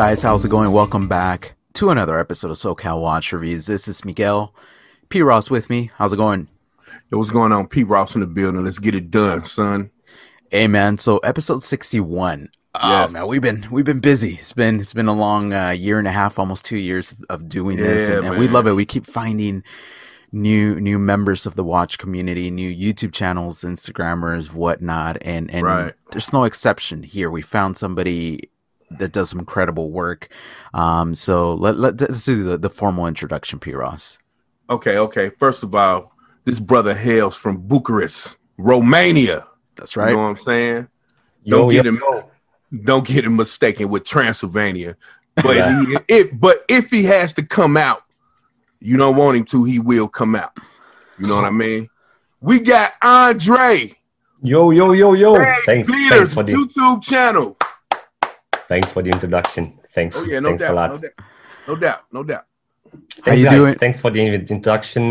guys, how's it going? Welcome back to another episode of SoCal Watch Reviews. This is Miguel. P Ross with me. How's it going? Yo, what's going on? P Ross in the building. Let's get it done, son. Hey man, so episode 61. Oh Yes. man, we've been we've been busy. It's been it's been a long uh, year and a half, almost two years of doing this, and, and we love it. We keep finding new new members of the watch community, new YouTube channels, Instagrammers, whatnot, and and Right. there's no exception here. We found somebody that does some incredible work. Um, so let, let us do the, the formal introduction, P Ross. Okay, okay. First of all, this brother hails from Bucharest, Romania. That's right. You know what I'm saying? Yo, Don't get yo, him yo. don't get him mistaken with Transylvania. But Yeah. he, if but if he has to come out, you don't want him to, he will come out. You know what I mean? We got Andre Yo, yo, yo, yo. Thanks, Peters thanks for the YouTube channel. Thanks for the introduction. Thanks, Oh yeah, no thanks doubt, a lot. no doubt, no doubt, no doubt. How Thanks, you guys. doing? Thanks for the introduction.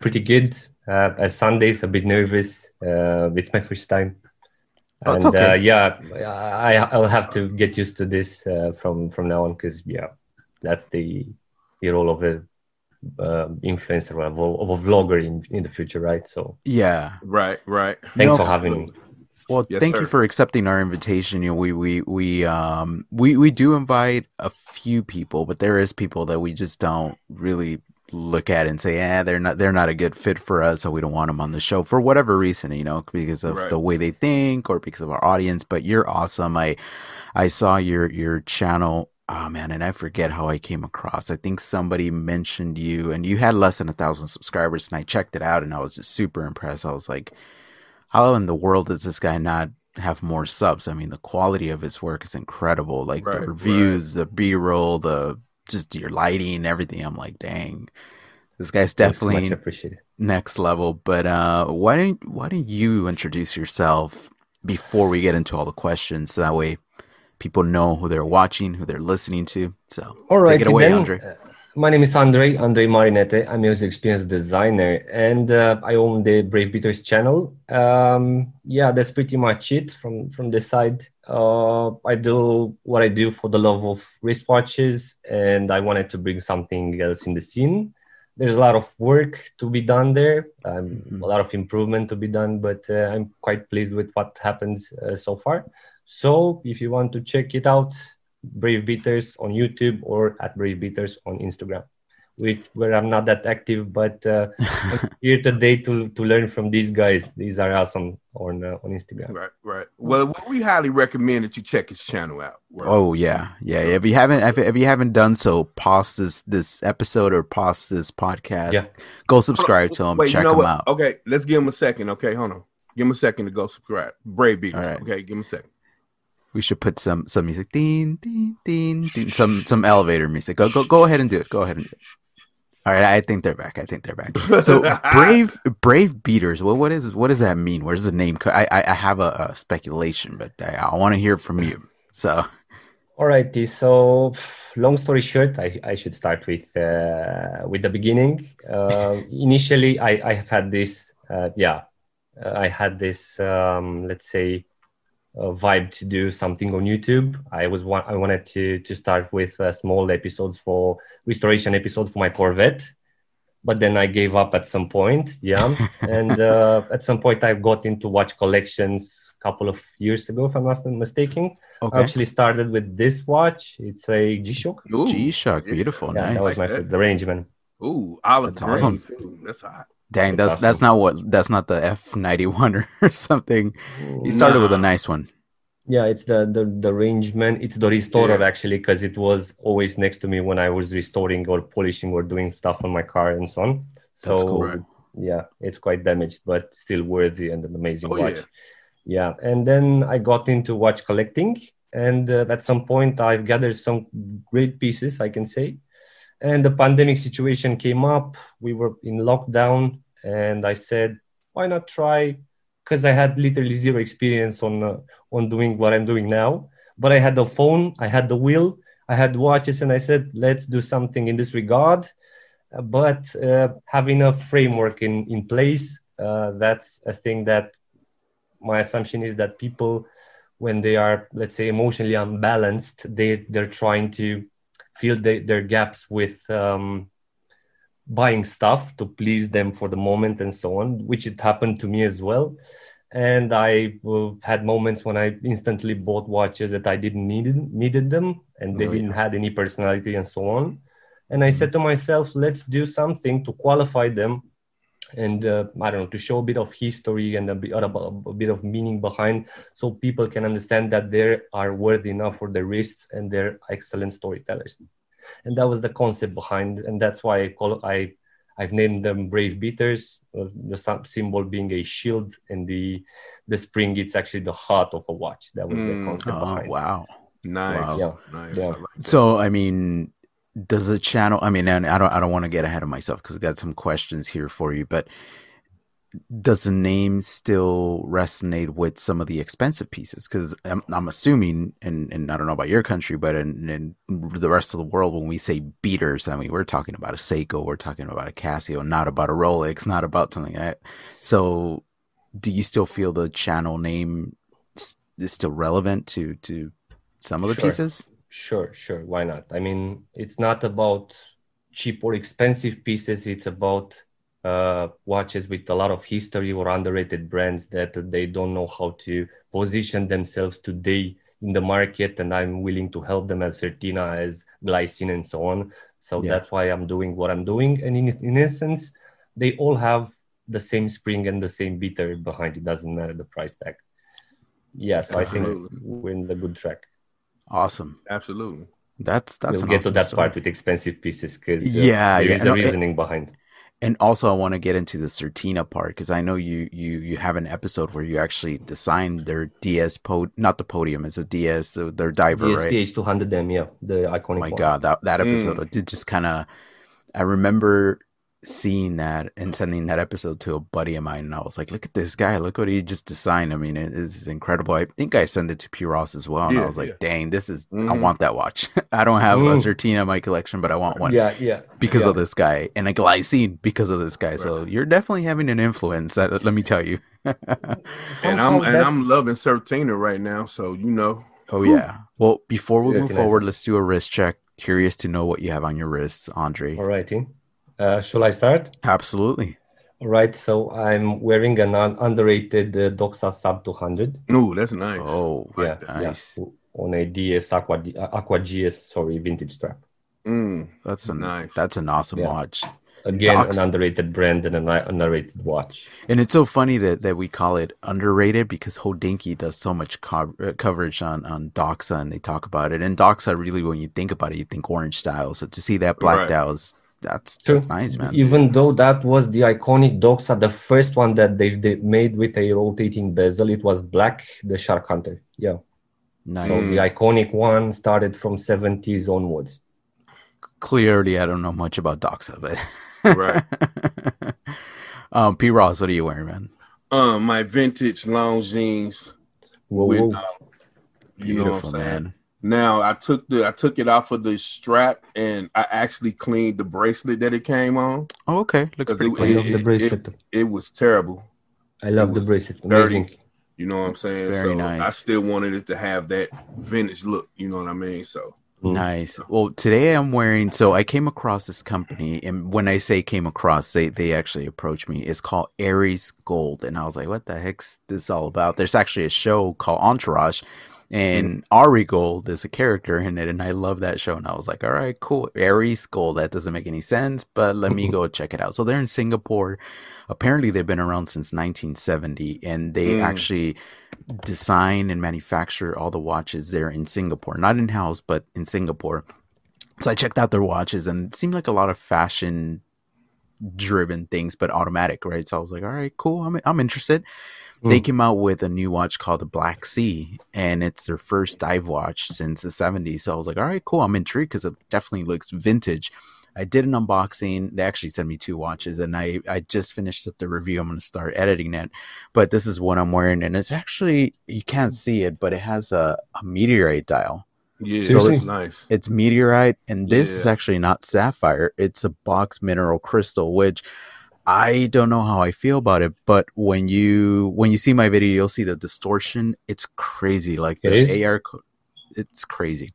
Pretty good. Uh, as Sundays, a bit nervous. Uh, it's my first time, Oh, and okay. uh, yeah, I I'll have to get used to this uh, from from now on because yeah, that's the the role of a uh, influencer of a, of a vlogger in in the future, right? So Yeah. Right, right. thanks know, for having me. Well, Yes, thank sir. you for accepting our invitation. You know, we we we um we we do invite a few people, but there is people that we just don't really look at and say, "Yeah, they're not they're not a good fit for us, so we don't want them on the show for whatever reason." You know, because of Right. the way they think or because of our audience. But you're awesome. I I saw your your channel. Oh man, and I forget how I came across. I think somebody mentioned you, and you had less than a thousand subscribers, and I checked it out, and I was just super impressed. I was like, how in the world does this guy not have more subs? I mean, the quality of his work is incredible. Like the Right, reviews, the B roll, the just your lighting, everything. I'm like, dang, this guy's definitely next level. But uh, why don't why don't you introduce yourself before we get into all the questions? So that way, people know who they're watching, who they're listening to. So All right, take it away, then, Andre. My name is Andre, Andre Marinette. I'm a user experience designer and uh, I own the Brave Beaters channel. Um, yeah, that's pretty much it from, from this side. Uh, I do what I do for the love of wristwatches and I wanted to bring something else in the scene. There's a lot of work to be done there, um, Mhm. a lot of improvement to be done, but uh, I'm quite pleased with what happens uh, so far. So if you want to check it out, Brave Beaters on YouTube or at Brave Beaters on Instagram, which where I'm not that active, but uh, I'm here today to to learn from these guys. These are awesome on uh, on Instagram. Right, right. Well, we highly recommend that you check his channel out. Right. Oh yeah, yeah. yeah. If you haven't, if, if you haven't done so, pause this this episode or pause this podcast. Yeah. Go subscribe to him. Wait, check you know him what? out. Okay, let's give him a second. Okay, hold on. Give him a second to go subscribe. Brave Beaters. All right. Okay, give him a second. We should put some some music. Ding ding ding ding. Some some elevator music. Go go go ahead and do it. Go ahead and do it. All right, I think they're back. I think they're back. So brave brave beaters. Well, what is what does that mean? Where's the name? co- I I, I have a, a speculation, but I, I want to hear from you. So Alrighty, so long story short, I, I should start with uh, with the beginning. Uh, initially, I, I have had this, uh, yeah, uh, I had this, um, let's say, vibe to do something on YouTube. I was wa- I wanted to to start with uh, small episodes for restoration episodes for my Corvette, but then I gave up at some point. Yeah, and uh, at some point I got into watch collections a couple of years ago, if I'm not mistaken. I actually started with this watch. It's a G-Shock. Ooh, G Shock, beautiful, Yeah, that was nice. my the range, man. ooh, olive That's awesome. too. That's hot. Dang, That's that's not what that's not the F ninety one or something. You started with a nice one. Yeah, it's the the the rangeman. It's the restorer Yeah. actually, because it was always next to me when I was restoring or polishing or doing stuff on my car and so on. So cool. Right. yeah, it's quite damaged, but still worthy and an amazing Oh, watch. yeah. Yeah, and then I got into watch collecting, and uh, at some point I've gathered some great pieces, I can say. And the pandemic situation came up. We were in lockdown, and I said, "Why not try?" Because I had literally zero experience on uh, on doing what I'm doing now. But I had the phone, I had the wheel, I had watches, and I said, "Let's do something in this regard." But uh, having a framework in in place, uh, that's a thing that my assumption is that people when they are let's say emotionally unbalanced they they're trying to fill the, their gaps with um, buying stuff to please them for the moment and so on which it happened to me as well and i uh, had moments when i instantly bought watches that i didn't need needed them and they oh, didn't yeah. had any personality and so on and i said to myself let's do something to qualify them and uh, I don't know to show a bit of history and a bit, a bit of meaning behind, so people can understand that they are worthy enough for their wrists and they're excellent storytellers. And that was the concept behind, and that's why I call I I've named them brave beaters. Uh, the symbol being a shield, and the the spring it's actually the heart of a watch. That was mm. the concept oh, behind. Wow, nice, wow. yeah, nice. Yeah. so I mean, does the channel i mean and i don't i don't want to get ahead of myself because i got some questions here for you but does the name still resonate with some of the expensive pieces? Because I'm, I'm, assuming and, and i don't know about your country but in, in, the rest of the world when we say beaters i mean we're talking about a seiko we're talking about a casio not about a rolex not about something like that. So do you still feel the channel name is still relevant to to some of the sure. pieces Sure, sure. Why not? I mean, it's not about cheap or expensive pieces. It's about uh, watches with a lot of history or underrated brands that they don't know how to position themselves today in the market. And I'm willing to help them as Certina, as Glycine, and so on. So yeah. that's why I'm doing what I'm doing. And in, in essence, they all have the same spring and the same beater behind it. Doesn't matter the price tag. Yes, yeah, so I think we're in the good track. Awesome. Absolutely. That's that's. We'll get awesome to that story. part with expensive pieces because uh, yeah, there yeah. is a reasoning behind. And also, I want to get into the Certina part because I know you you you have an episode where you actually designed their DS pod, not the podium, it's a DS, uh, their diver, DSP right? H200M, yeah, the iconic. Oh my one. god, that that episode mm. did just kind of. I remember seeing that and sending that episode to a buddy of mine and I was like, look at this guy, look what he just designed. I mean, it is incredible. I think I sent it to P Ross as well. And yeah, I was like, yeah. dang, this is mm. I want that watch. I don't have mm. a Certina in my collection, but I want one. Yeah, yeah. Because yeah. of this guy. And a glycine because of this guy. Right. So you're definitely having an influence, let me tell you. and I'm and I'm loving Certina right now, so you know. Oh yeah. Well, before we move forward, let's do a wrist check. Curious to know what you have on your wrists, Andre. All righty. Uh, shall I start? Absolutely. All right. So I'm wearing an un- underrated uh, Doxa Sub 200. Oh, that's nice. Oh, yeah, nice. Yeah. On a DS Aqua, Aqua GS, sorry, vintage strap. Mm, that's a nice. That's an awesome yeah. watch. Again, Dox. an underrated brand and an underrated watch. And it's so funny that, that we call it underrated because Hodinkee does so much co- uh, coverage on, on Doxa and they talk about it. And Doxa, really, when you think about it, you think orange style. So to see that black right. dial is that's, that's nice, man. Even though that was the iconic Doxa, the first one that they, they made with a rotating bezel, it was black, the Shark Hunter. Yeah. Nice. So the iconic one started from 70s onwards. Clearly, I don't know much about Doxa, but right. um, P. Ross, what are you wearing, man? Um, my vintage Longines. Whoa, with, whoa. Uh, Beautiful, man. Now I took the I took it off of the strap and I actually cleaned the bracelet that it came on. Oh, okay, looks pretty it, clean. I love the bracelet. It, it, was terrible. I love the bracelet. Amazing. Dirty, you know what I'm saying? very so nice. I still wanted it to have that vintage look. You know what I mean? So mm. Nice. Well, today I'm wearing. So I came across this company, and when I say came across, they they actually approached me. It's called Aries Gold, and I was like, "What the heck's this all about?" There's actually a show called Entourage, and mm. Ari Gold is a character in it, and I love that show. And I was like, all right, cool. Aries Gold, that doesn't make any sense, but let me go check it out. So they're in Singapore. Apparently, they've been around since 1970, and they mm. actually design and manufacture all the watches there in Singapore, not in house, but in Singapore. So I checked out their watches, and it seemed like a lot of fashion driven things, but automatic, right? So I was like, all right, cool. I'm I'm interested. Mm. They came out with a new watch called the Black Sea, and it's their first dive watch since the 70s. So I was like, all right, cool. I'm intrigued because it definitely looks vintage. I did an unboxing. They actually sent me two watches, and I, I just finished up the review. I'm going to start editing it. But this is what I'm wearing, and it's actually, you can't see it, but it has a, a meteorite dial. Yeah, so it's nice. It's meteorite, and this yeah. is actually not sapphire. It's a box mineral crystal, which I don't know how I feel about it, but when you when you see my video, you'll see the distortion. It's crazy. Like It the is? AR, it's crazy.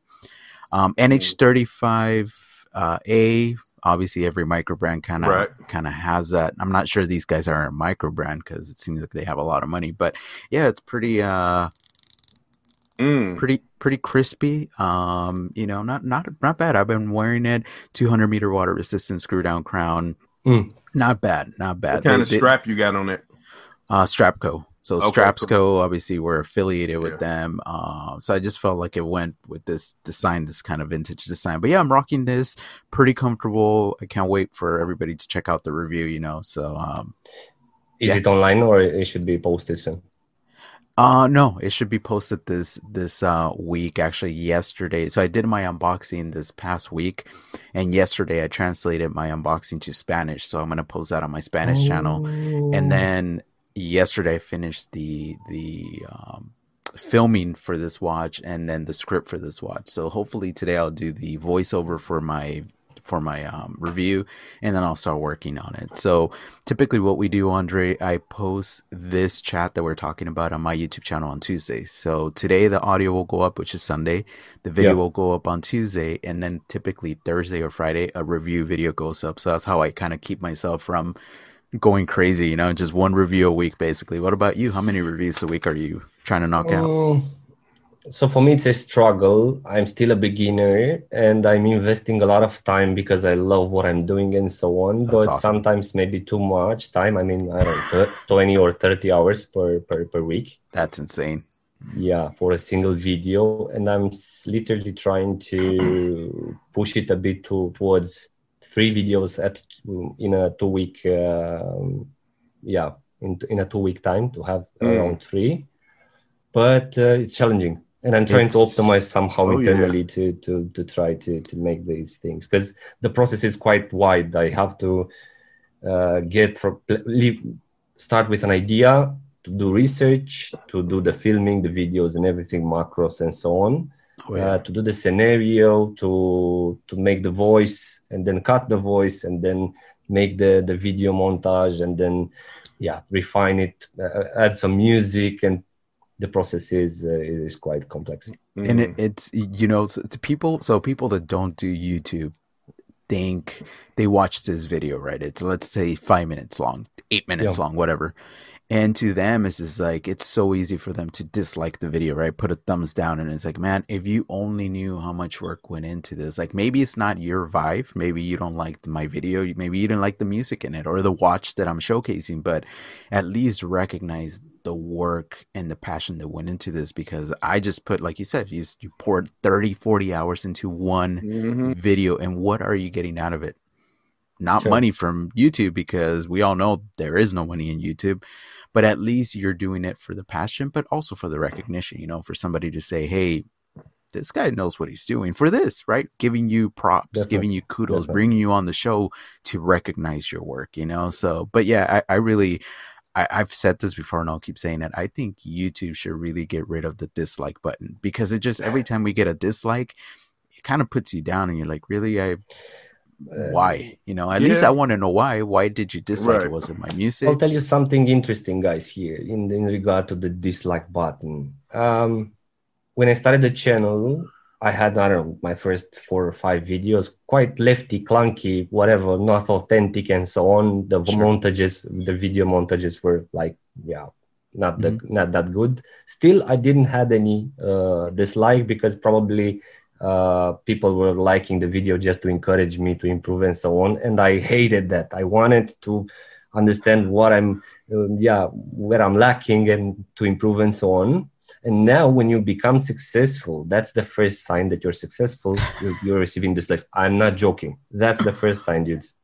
Um, NH35 uh, A, obviously every micro brand kind of Right. kind of has that. I'm not sure these guys are a micro brand because it seems like they have a lot of money, but yeah, it's pretty uh Mm. pretty pretty crispy. Um, you know, not not not bad. I've been wearing it. 200 meter water resistant screw down crown. Mm. Not bad, not bad. What kind They- of they- strap you got on it? uh, Strapco. So Okay, Strapco, obviously, we're affiliated with Yeah. them. Uh, so I just felt like it went with this design, this kind of vintage design. But yeah, I'm rocking this. Pretty comfortable. I can't wait for everybody to check out the review. You know, so um, Is Yeah. it online or it should be posted soon? Uh, no, it should be posted this this uh week. Actually, yesterday. So I did my unboxing this past week, and yesterday I translated my unboxing to Spanish. So I'm gonna post that on my Spanish channel. Oh. and then yesterday I finished the the um, filming for this watch and then the script for this watch. So hopefully today I'll do the voiceover for my for my um, review and then I'll start working on it. So typically what we do, Andre, I post this chat that we're talking about on my YouTube channel on Tuesday. So today the audio will go up, which is Sunday. The video Yeah. will go up on Tuesday, and then typically Thursday or Friday a review video goes up. So that's how I kind of keep myself from going crazy, you know, just one review a week basically. What about you? How many reviews a week are you trying to knock out? So for me, it's a struggle. I'm still a beginner and I'm investing a lot of time because I love what I'm doing and so on. That's but awesome. sometimes maybe too much time. I mean, I don't know, 20 or 30 hours per, per, per week. That's insane. Yeah, for a single video. And I'm s- literally trying to push it a bit to, towards three videos at in a two week, um, yeah, in, in a two week time to have Mm. around three. But uh, it's challenging. And I'm trying to optimize somehow Oh, yeah. internally to, to, to try to, to make these things because the process is quite wide. I have to uh, get from start with an idea to do research, to do the filming, the videos, and everything, macros, and so on. Oh, yeah. Uh, to do the scenario, to to make the voice, and then cut the voice, and then make the the video montage, and then yeah, refine it, uh, add some music, and the process is uh, is quite complex. and it, it's you know to, to people so people that don't do youtube think they watch this video right? It's let's say five minutes long eight minutes Yeah. long whatever. And to them it's just like it's so easy for them to dislike the video right? Put a thumbs down and it's like man if you only knew how much work went into this like maybe it's not your vibe. Maybe you don't like my video. Maybe you didn't like the music in it or the watch that i'm showcasing but at least recognize the work and the passion that went into this because I just put, like you said, you, you poured 30, 40 hours into one Mhm. video. And what are you getting out of it? Not Sure. money from YouTube because we all know there is no money in YouTube, but at least you're doing it for the passion, but also for the recognition, you know, for somebody to say, hey, this guy knows what he's doing for this, right? Giving you props, Definitely. giving you kudos, Definitely. bringing you on the show to recognize your work, you know? So, but yeah, I, I really, I, I've said this before and I'll keep saying it. I think YouTube should really get rid of the dislike button because it just, every time we get a dislike, it kind of puts you down and you're like, really? I, why? You know, at least. I want to know why. Why did you dislike it? Was it my music? I'll tell you something interesting, guys, here in, in regard to the dislike button. Um, when I started the channel, I had, I don't know, my first four or five videos, quite lefty, clunky, whatever, not authentic, and so on. The Sure. montages, the video montages were like, yeah, not that not that good. Still, I didn't had any uh, dislike because probably uh, people were liking the video just to encourage me to improve and so on. And I hated that. I wanted to understand what I'm, uh, yeah, where I'm lacking and to improve and so on. And now, when you become successful, that's the first sign that you're successful. You're, you're receiving dislikes. I'm not joking. That's the first sign, dudes.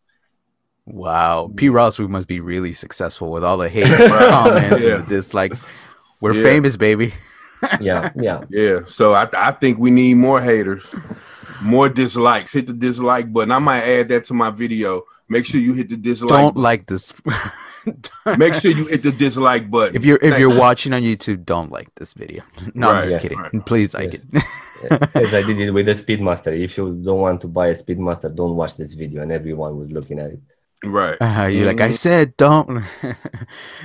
Wow. P. Ross, we must be really successful with all the hate Right. comments Yeah. and the dislikes. We're Yeah. famous, baby. Yeah, yeah. Yeah. So I, I think we need more haters, more dislikes. Hit the dislike button. I might add that to my video. Make sure you hit the dislike. Don't like this. Make sure you hit the dislike button. if you're if you're watching on YouTube, don't like this video. No, I'm just Yes. kidding. Right. Please like Yes. it. As I did it with the Speedmaster. If you don't want to buy a Speedmaster, don't watch this video. And everyone was looking at it. Right. Uh, you're like I said, don't.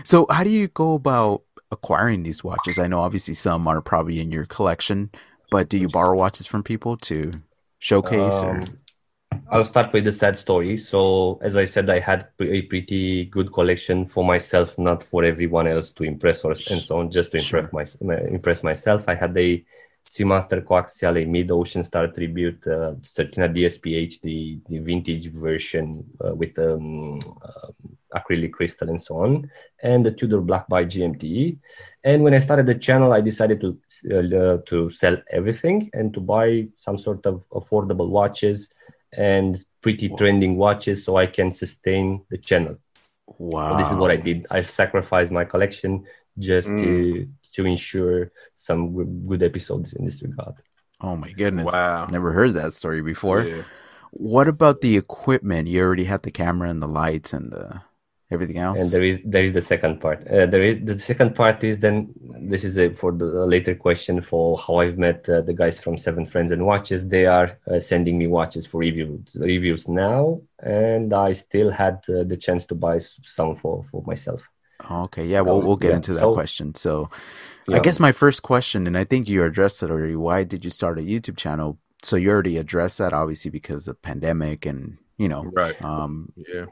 so how do you go about acquiring these watches? I know obviously some are probably in your collection, but do you borrow watches from people to showcase or? Um, I'll start with the sad story. So, as I said, I had a pretty good collection for myself, not for everyone else to impress or and so on, just to Sure. impress, my, impress myself. I had a Seamaster Coaxial, a Mido Ocean Star Tribute, uh, Certina DSPH, the, the vintage version uh, with um, uh, acrylic crystal and so on, and the Tudor Black Bay GMT. And when I started the channel, I decided to uh, to sell everything and to buy some sort of affordable watches and pretty Wow. trending watches so I can sustain the channel. Wow. So this is what I did. I've sacrificed my collection just to to ensure some good, good episodes in this regard. Oh my goodness. Wow. Never heard that story before. Yeah. What about the equipment? You already had the camera and the lights and the everything else. And there is there is the second part. Uh, there is the second part is then this is a, for the later question for how I've met uh, the guys from Seven Friends and Watches. They are uh, sending me watches for review reviews now, and I still had uh, the chance to buy some for for myself. okay, yeah, we'll was- we'll get yeah, into that so- question. So, I guess my first question, and I think you addressed it already. Why did you start a YouTube channel? So you already addressed that, obviously, because of pandemic and you know, Right. um, Yeah.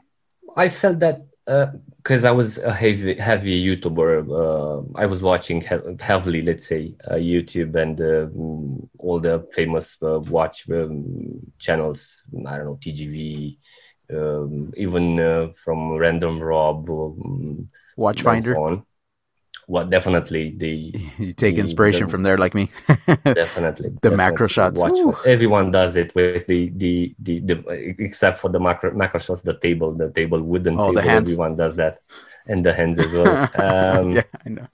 I felt that because I was a heavy heavy YouTuber, uh, I was watching he- heavily, let's say, uh, YouTube and uh, mm, all the famous uh, watch um, channels. I don't know TGV, um, even uh, from Random Rob, um, Watchfinder. What definitely the You take The- inspiration the- from there, like me. definitely The definitely macro shots. Watch everyone does it with the, the the the except for the macro macro shots. The table, the table wooden Oh, the table. hands. Everyone does that, and the hands as well. Um, yeah, I know.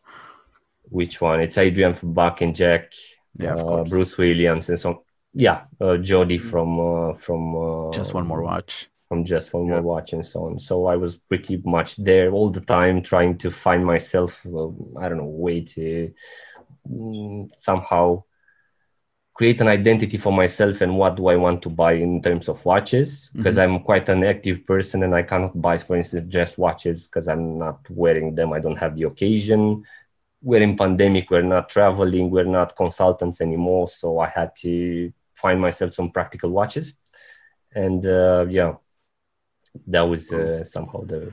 Which one? It's Adrian from Bark and Jack, Yeah, uh. Bruce Williams, and so yeah, uh, Jody from uh, from uh, Just one more watch. From just one Yeah. more watch and so on. So I was pretty much there all the time, trying to find myself. I don't know, way to mm, somehow create an identity for myself and what do I want to buy in terms of watches because I'm quite an active person and I cannot buy, for instance, just watches because I'm not wearing them. I don't have the occasion. We're in pandemic. We're not traveling. We're not consultants anymore. So I had to find myself some practical watches, and uh, yeah, that was uh, somehow the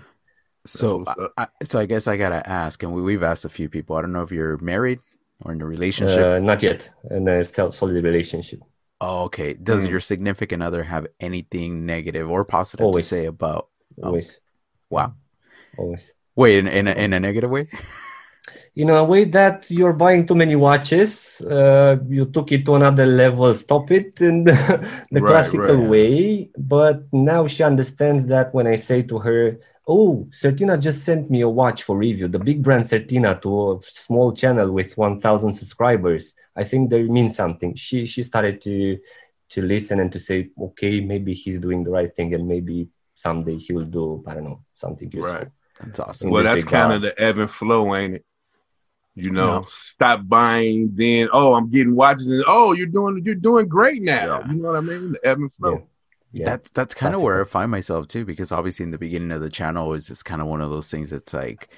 So. I, I- so I guess I gotta ask, and we, we've asked a few people. I don't know if you're married or in a relationship. uh, not yet, and a still solid relationship. oh, okay. Does Mm. your significant other have anything negative or positive Always. to say about? Oh. Always, Wow. always. Wait, in in a, in a negative way? in a way that you're buying too many watches uh, you took it to another level stop it in the, the Right, classical right. way but now she understands that when i say to her oh certina just sent me a watch for review the big brand certina to a small channel with 1000 subscribers i think they mean something she she started to to listen and to say okay maybe he's doing the right thing and maybe someday he will do i don't know something useful Right. That's awesome. Well, that's kind of the ebb and flow, ain't it? You know, No. stop buying, then oh, I'm getting watches, and oh, you're doing you're doing great now. Yeah. You know what I mean? The ebb and flow. yeah That's that's kind of Classical. where I find myself too, because obviously in the beginning of the channel is just kind of one of those things that's like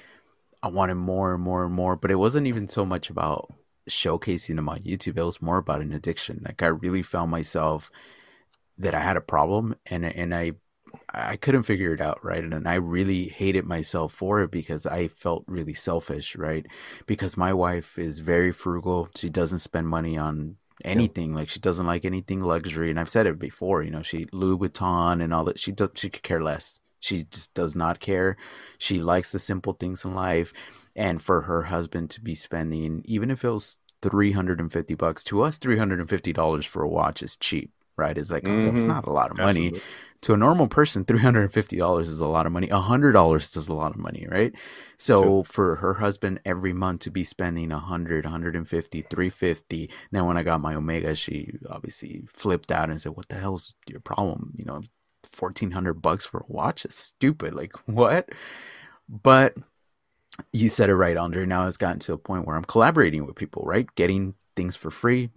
I wanted more and more and more, but it wasn't even so much about showcasing them on YouTube. It was more about an addiction. Like I really found myself that I had a problem and and I I couldn't figure it out, right? And, and I really hated myself for it because I felt really selfish, right? Because my wife is very frugal. She doesn't spend money on anything. Like she doesn't like anything luxury. And I've said it before, you know, she Louis Vuitton and all that. She does. She could care less. She just does not care. She likes the simple things in life, and for her husband to be spending, even if it was three hundred and fifty bucks to us, three hundred and fifty dollars for a watch is cheap, right? It's like oh, that's Mhm. not a lot of money Absolutely. to a normal person, three hundred and fifty dollars is a lot of money. hundred dollars is a lot of money, right? So for her husband every month to be spending a hundred, hundred and fifty, three fifty. Then when I got my Omega, she obviously flipped out and said, "What the hell's your problem? You know, fourteen hundred bucks for a watch is stupid. Like what?" But you said it right, Andre. Now it's gotten to a point where I'm collaborating with people, right? Getting things for free,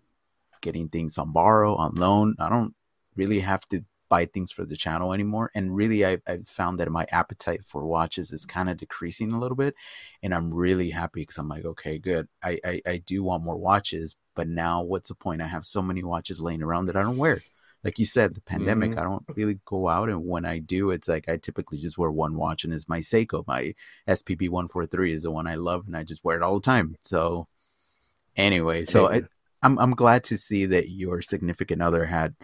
getting things on borrow, on loan. I don't really have to buy things for the channel anymore. And really, I, I've found that my appetite for watches is kind of decreasing a little bit. And I'm really happy because I'm like, okay, good. I, I, I do want more watches, but now what's the point? I have so many watches laying around that I don't wear. Like you said, the pandemic, Mhm. I don't really go out. And when I do, it's like I typically just wear one watch, and it's my Seiko. My SPB 143 is the one I love, and I just wear it all the time. So, anyway, so I, I'm I'm glad to see that your significant other had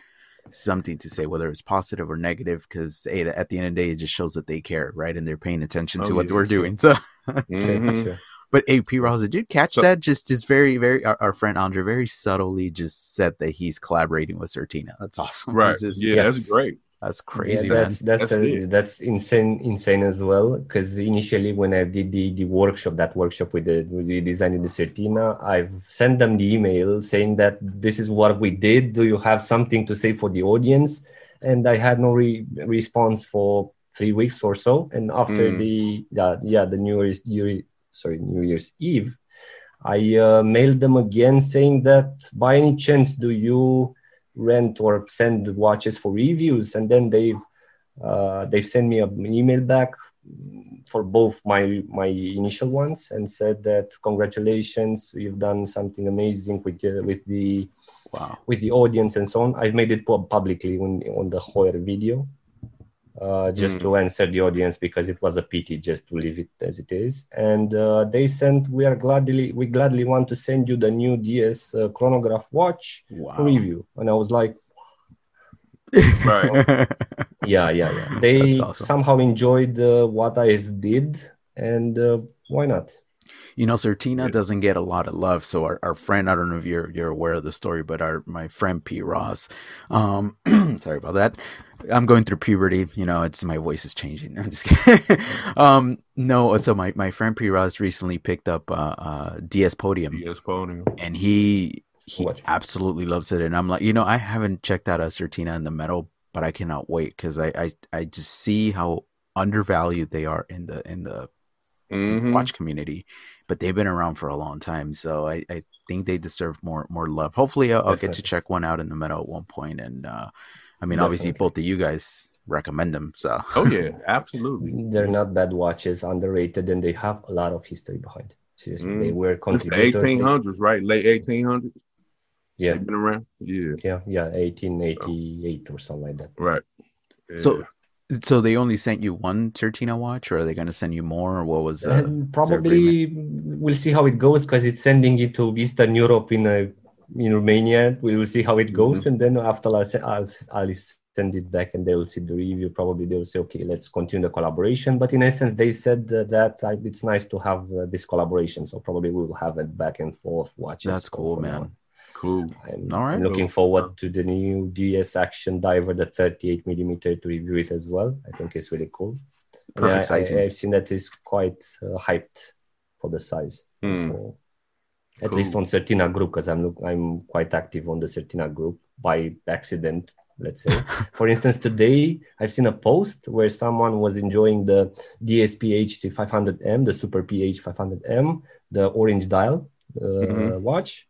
something to say, whether it's positive or negative, because hey, at the end of the day, it just shows that they care, right? And they're paying attention to Oh, what yeah, we're sure. doing. So, Mhm. Sure. but hey, P. Ross, did you catch So- that? Just is very very our, our friend Andre very subtly just said that he's collaborating with Certina. That's awesome. Right. Just- yeah, Yes. that's great. That's crazy, yeah, that's that's That's uh, it. that's insane insane as well because initially when i did the the workshop that workshop with the with the design in the certina i've sent them the email saying that this is what we did do you have something to say for the audience and i had no re- response for three weeks or so and after Mm. the yeah, yeah the new year's Year- sorry new year's eve i uh, mailed them again saying that by any chance do you rent or send watches for reviews and then they've uh, they've sent me an email back for both my my initial ones and said that congratulations you've done something amazing with the, with the wow. with the audience and so on i've made it pub- publicly on, on the Hoyer video uh, just Mm. to answer the audience because it was a pity just to leave it as it is and uh, they sent we are gladly we gladly want to send you the new ds uh, chronograph watch Wow. review and i was like Right. yeah yeah yeah they awesome. somehow enjoyed uh, what i did and uh, why not You know, Certina doesn't get a lot of love. So our, our friend, I don't know if you're you're aware of the story, but our my friend P. Ross, um, sorry about that. I'm going through puberty. You know, it's my voice is changing. I'm just kidding. um, no, so my, my friend P. Ross recently picked up uh, uh, DS Podium, Yes, podium. and he he absolutely loves it. And I'm like, you know, I haven't checked out a Certina in the metal, but I cannot wait because I, I I just see how undervalued they are in the in the Mhm. watch community, but they've been around for a long time. So I, I think they deserve more more love. Hopefully, I'll, I'll get to check one out in the middle at one point. And uh, I mean, obviously, both of you guys recommend them. So Oh yeah, absolutely. they're not bad watches underrated and they have a lot of history behind seriously Mm. they were It's the contributors eighteen hundreds, right? Late eighteen hundreds. yeah They've been around. Yeah. yeah yeah 1888 or something like that Right. Yeah. so they only sent you one Certina watch, or are they going to send you more? Or what was uh, And is there probably we'll see how it goes because it's sending it to Eastern Europe in uh, in Romania. We will see how it goes, Mm-hmm. and then after I'll, I'll, I'll send it back, and they will see the review. Probably they will say, "Okay, let's continue the collaboration." But in essence, they said that uh, it's nice to have uh, this collaboration, so probably we will have it back and forth watches. That's cool, man. now. Cool. I'm, All right. I'm looking forward to the new DS Action Diver, the 38 millimeter, to review it as well. I think it's really cool. Perfect Yeah, I, sizing. I, have seen that it's quite uh, hyped for the size. Hmm. So, at Cool. least on Certina group, because I'm look, I'm quite active on the Certina group by accident. Let's say, for instance, today I've seen a post where someone was enjoying the DSPH 500M, the Super PH 500M, the orange dial uh, Mhm. watch,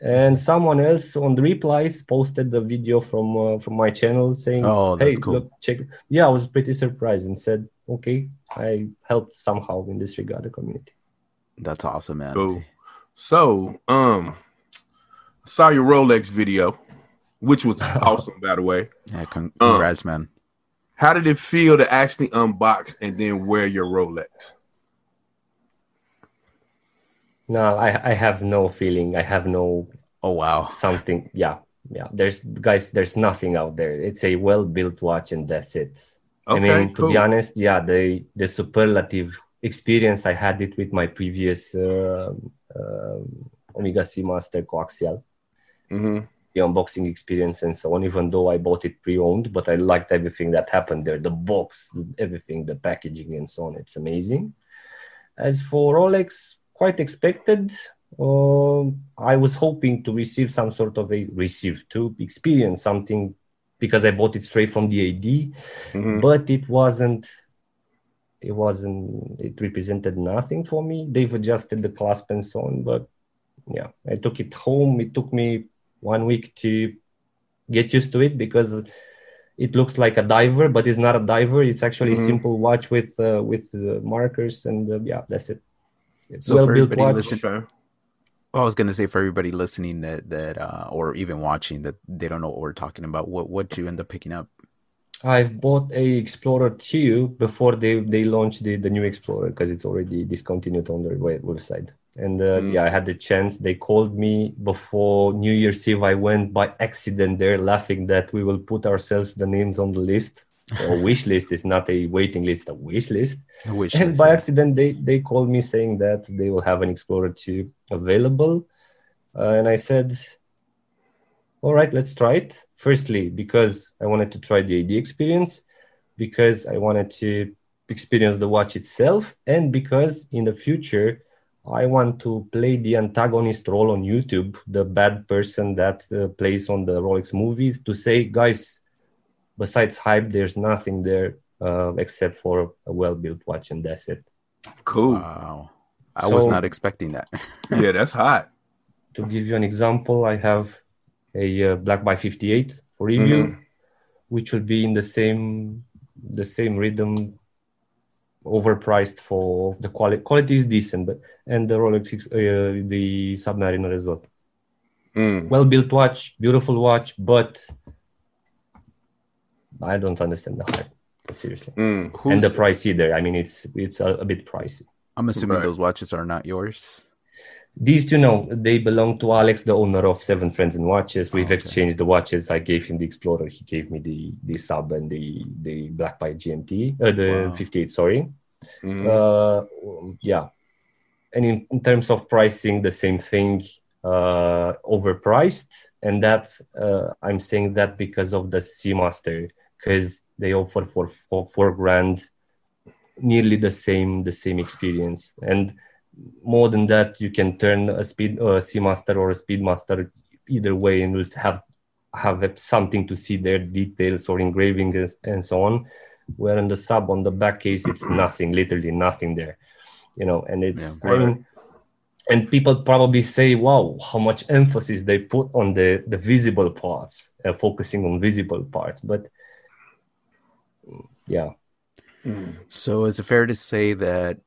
and someone else on the replies posted the video from uh, from my channel saying, Oh, "Hey, cool. look, check." Yeah, I was pretty surprised and said, "Okay, I helped somehow in this regard the community." That's awesome, man. Cool. So, um, I saw your Rolex video, which was awesome, by the way. Yeah, con- Uh. congrats, man. How did it feel to actually unbox and then wear your Rolex? No, I I have no feeling. I have no Oh wow. something. Yeah, yeah. There's guys. There's nothing out there. It's a well built watch, and that's it. Okay, I mean, to be honest, yeah, the the superlative experience I had it with my previous uh, um Omega Seamaster coaxial. hmm the unboxing experience and so on, even though I bought it pre-owned, but I liked everything that happened there, the box, everything, the packaging and so on. It's amazing. As for Rolex, quite expected. Um, I was hoping to receive some sort of a receive to experience something because I bought it straight from the AD, hmm but it wasn't it wasn't it represented nothing for me they've adjusted the clasp and so on but yeah i took it home it took me one week to get used to it because it looks like a diver, but it's not a diver. It's actually Mhm. a simple watch with uh, with uh, markers, and uh, yeah, that's it. It's So for well-built everybody watch. listen- Okay. Well, I was gonna say for everybody listening that that uh, or even watching that they don't know what we're talking about. What what you end up picking up? I've bought a Explorer 2 before they they launched the, the new Explorer because it's already discontinued on their website. And uh, Mm. yeah, I had the chance. They called me before New Year's Eve. I went by accident there, laughing that we will put ourselves the names on the list. A wish list is not a waiting list, a wish list. I wish. And list, by yeah. accident, they they called me saying that they will have an Explorer 2 available. Uh, and I said, all right, let's try it. Firstly, because I wanted to try the AD experience, because I wanted to experience the watch itself, and because in the future, I want to play the antagonist role on YouTube, the bad person that uh, plays on the Rolex movies, to say, guys, besides hype, there's nothing there uh, except for a well built watch, and that's it. Cool. Wow, I was not expecting that. Yeah, that's hot. To give you an example, I have a uh, Black Bay 58 for review. Mhm. which will be in the same the same rhythm overpriced for the quality quality is decent but and the rolex six- uh, the submariner as well Mm. well built watch beautiful watch but i don't understand the hype seriously Mm. And the price either i mean it's it's a, a bit pricey I'm assuming Right. those watches are not yours. These two, no, they belong to Alex, the owner of Seven Friends and Watches. We've Okay. exchanged the watches. I gave him the Explorer. He gave me the the sub and the the Black Bay GMT, uh, the Wow. 58. Sorry. Mhm. Uh, yeah, and in, in terms of pricing, the same thing. Uh, overpriced, and that's uh, I'm saying that because of the Seamaster, because they offer for for four grand, nearly the same the same experience and more than that, you can turn a speed uh, Seamaster or a Speedmaster either way, and will have have something to see their details or engravings and, so on. Where in the sub on the back case, it's nothing, literally nothing there, you know. And it's Yeah. I mean, and people probably say, "Wow, how much emphasis they put on the the visible parts, uh, focusing on visible parts." But yeah, Mm. So is it fair to say that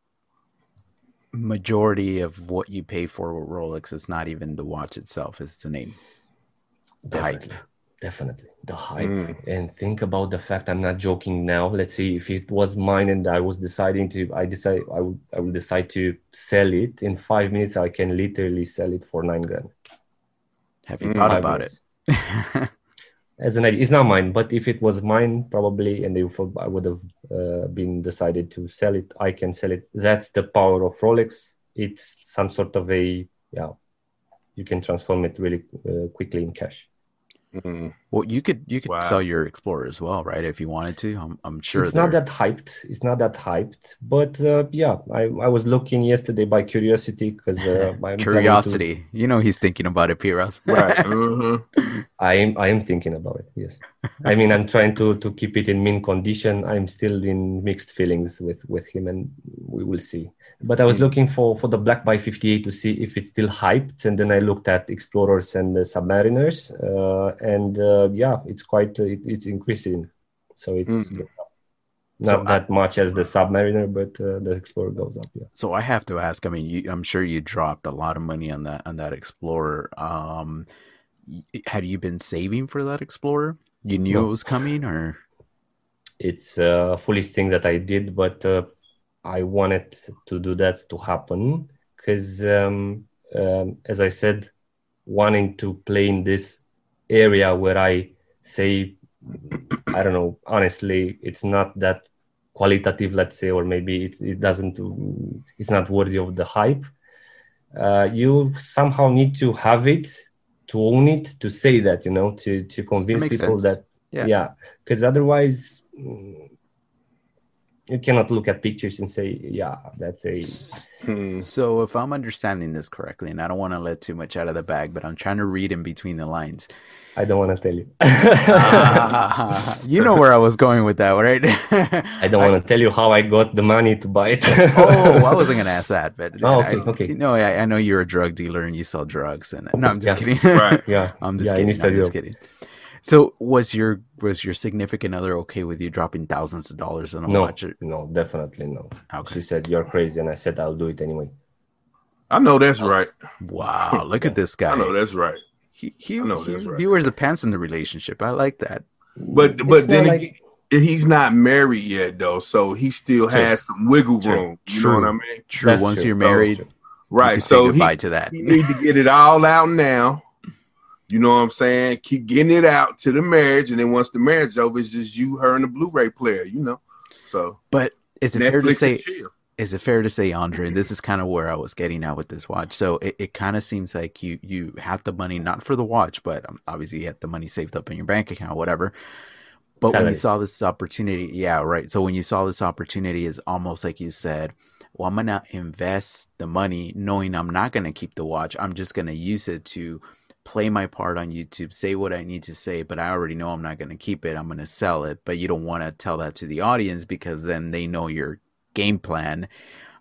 majority of what you pay for with Rolex is not even the watch itself, it's the name. The hype. definitely, definitely the hype. Mm. and think about the fact i'm not joking now let's see if it was mine and i was deciding to i decide i would i will decide to sell it in five minutes i can literally sell it for nine grand Have you Mm. thought Five about it? as an idea. It's not mine but if it was mine probably and if i would have uh, been decided to sell it i can sell it. That's the power of rolex. It's some sort of a yeah you can transform it really uh, quickly in cash Mm. well, you could you could Wow. sell your Explorer as well, right? If you wanted to, I'm I'm sure. it's not they're- that hyped it's not that hyped but uh, yeah I, I was looking yesterday by curiosity because uh, I'm to- curiosity. You know, he's thinking about it, P. Ross. Right. Mhm. i am i am thinking about it yes i mean i'm trying to to keep it in mint condition i'm still in mixed feelings with with him and we will see but i was Mm. looking for for the black bay 58 to see if it's still hyped and then i looked at explorers and the submariners uh, and uh, yeah it's quite uh, it, it's increasing so it's Mm. not So I- that much as the submariner but uh, the explorer goes up yeah So I have to ask. I mean, you, I'm sure you dropped a lot of money on that on that Explorer. Um, had you been saving for that Explorer? You knew No. it was coming, or it's a foolish thing that I did, but uh, I wanted to do that to happen because, um, um, as I said, wanting to play in this area where I say, I don't know, honestly, it's not that qualitative, let's say, or maybe it, it doesn't, it's not worthy of the hype. Uh, you somehow need to have it to own it to say that you know to to convince people sense. that Yeah. yeah because otherwise mm, you cannot look at pictures and say yeah that's a Mm. So, if I'm understanding this correctly, and I don't want to let too much out of the bag, but I'm trying to read in between the lines. i don't want to tell you you know where I was going with that, right? i don't want to tell you how i got the money to buy it oh, I wasn't gonna ask that, but Oh, I, okay, okay. You know, I, I know you're a drug dealer and you sell drugs, and no, I'm just Yeah. kidding. Right. yeah I'm just yeah, kidding. in Eastern I'm just Europe. kidding. So was your was your significant other okay with you dropping thousands of dollars on a No, watch? no, definitely no. Okay. She said you're crazy, and I said I'll do it anyway. I know that's oh, right. Wow, look at this guy. I know that's right. He he, I know he, that's right. he wears the pants in the relationship. I like that. But It's but not then like- again, he's not married yet though, so he still True. has some wiggle True. room. You True. know what I mean? True. That's Once true. you're married, true. you Right. can So say he, to that. he need to get it all out now. You know what I'm saying? Keep getting it out to the marriage, and then once the marriage over, it's just you, her, and the Blu-ray player. You know. So But is it fair to say is it fair to say, Andre, and this is kind of where I was getting at with this watch. So it, it kind of seems like you you had the money not for the watch, but um, obviously you had the money saved up in your bank account, whatever. But when you saw this opportunity, yeah, right. So when you saw this opportunity, it's almost like you said, "Well, I'm gonna invest the money, knowing I'm not gonna keep the watch. I'm just gonna use it to play my part on YouTube, say what I need to say, but I already know I'm not gonna keep it. I'm gonna sell it. But you don't want to tell that to the audience because then they know your game plan."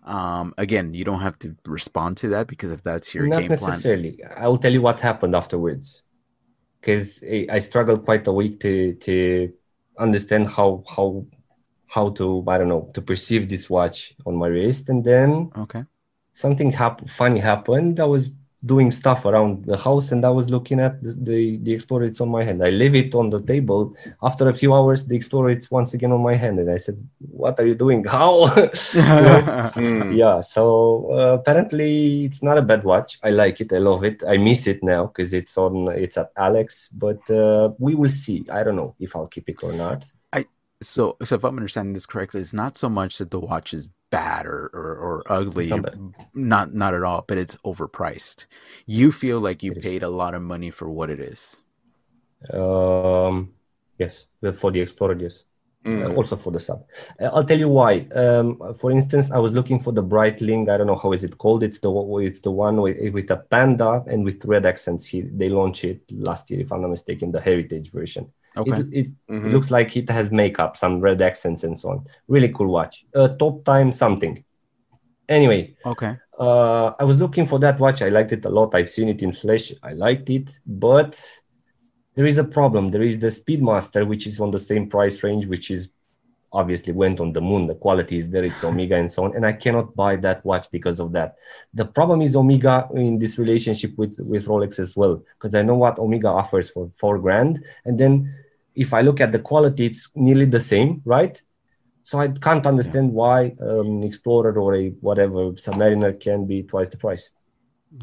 Um, again, you don't have to respond to that because if that's your Not game plan, necessarily. I will tell you what happened afterwards, because I, I struggled quite a week to to understand how how how to I don't know to perceive this watch on my wrist, and then okay, something hap- funny happened. I was doing stuff around the house, and I was looking at the the, the Explorer. It's on my hand. I leave it on the table. After a few hours, the Explorer it's once again on my hand, and I said, "What are you doing? How?" Mm. yeah so uh, apparently it's not a bad watch i like it i love it i miss it now because it's on it's at alex but uh, we will see i don't know if i'll keep it or not I, so so if I'm understanding this correctly, it's not so much that the watch is bad or or, or ugly, not not at all, but it's overpriced. You feel like you paid a lot of money for what it is. um yes for the explorer yes. Mm. Uh, also for the sub. Uh, i'll tell you why. Um for instance i was looking for the breitling i don't know how is it called. It's the one- it's the one with, with a panda and with red accents. He, they launched it last year if i'm not mistaken the heritage version Okay, it, it, Mhm. It looks like it has makeup, some red accents, and so on. Really cool watch. Uh, top time something. Anyway, okay, uh, I was looking for that watch. I liked it a lot. I've seen it in flesh. I liked it, but there is a problem. There is the Speedmaster, which is on the same price range, which is obviously went on the moon. The quality is there. It's Omega and so on, and I cannot buy that watch because of that. The problem is Omega in this relationship with with Rolex as well, because I know what Omega offers for four grand, and then if I look at the quality, it's nearly the same, right? So I can't understand why um, Explorer or a whatever Submariner can be twice the price.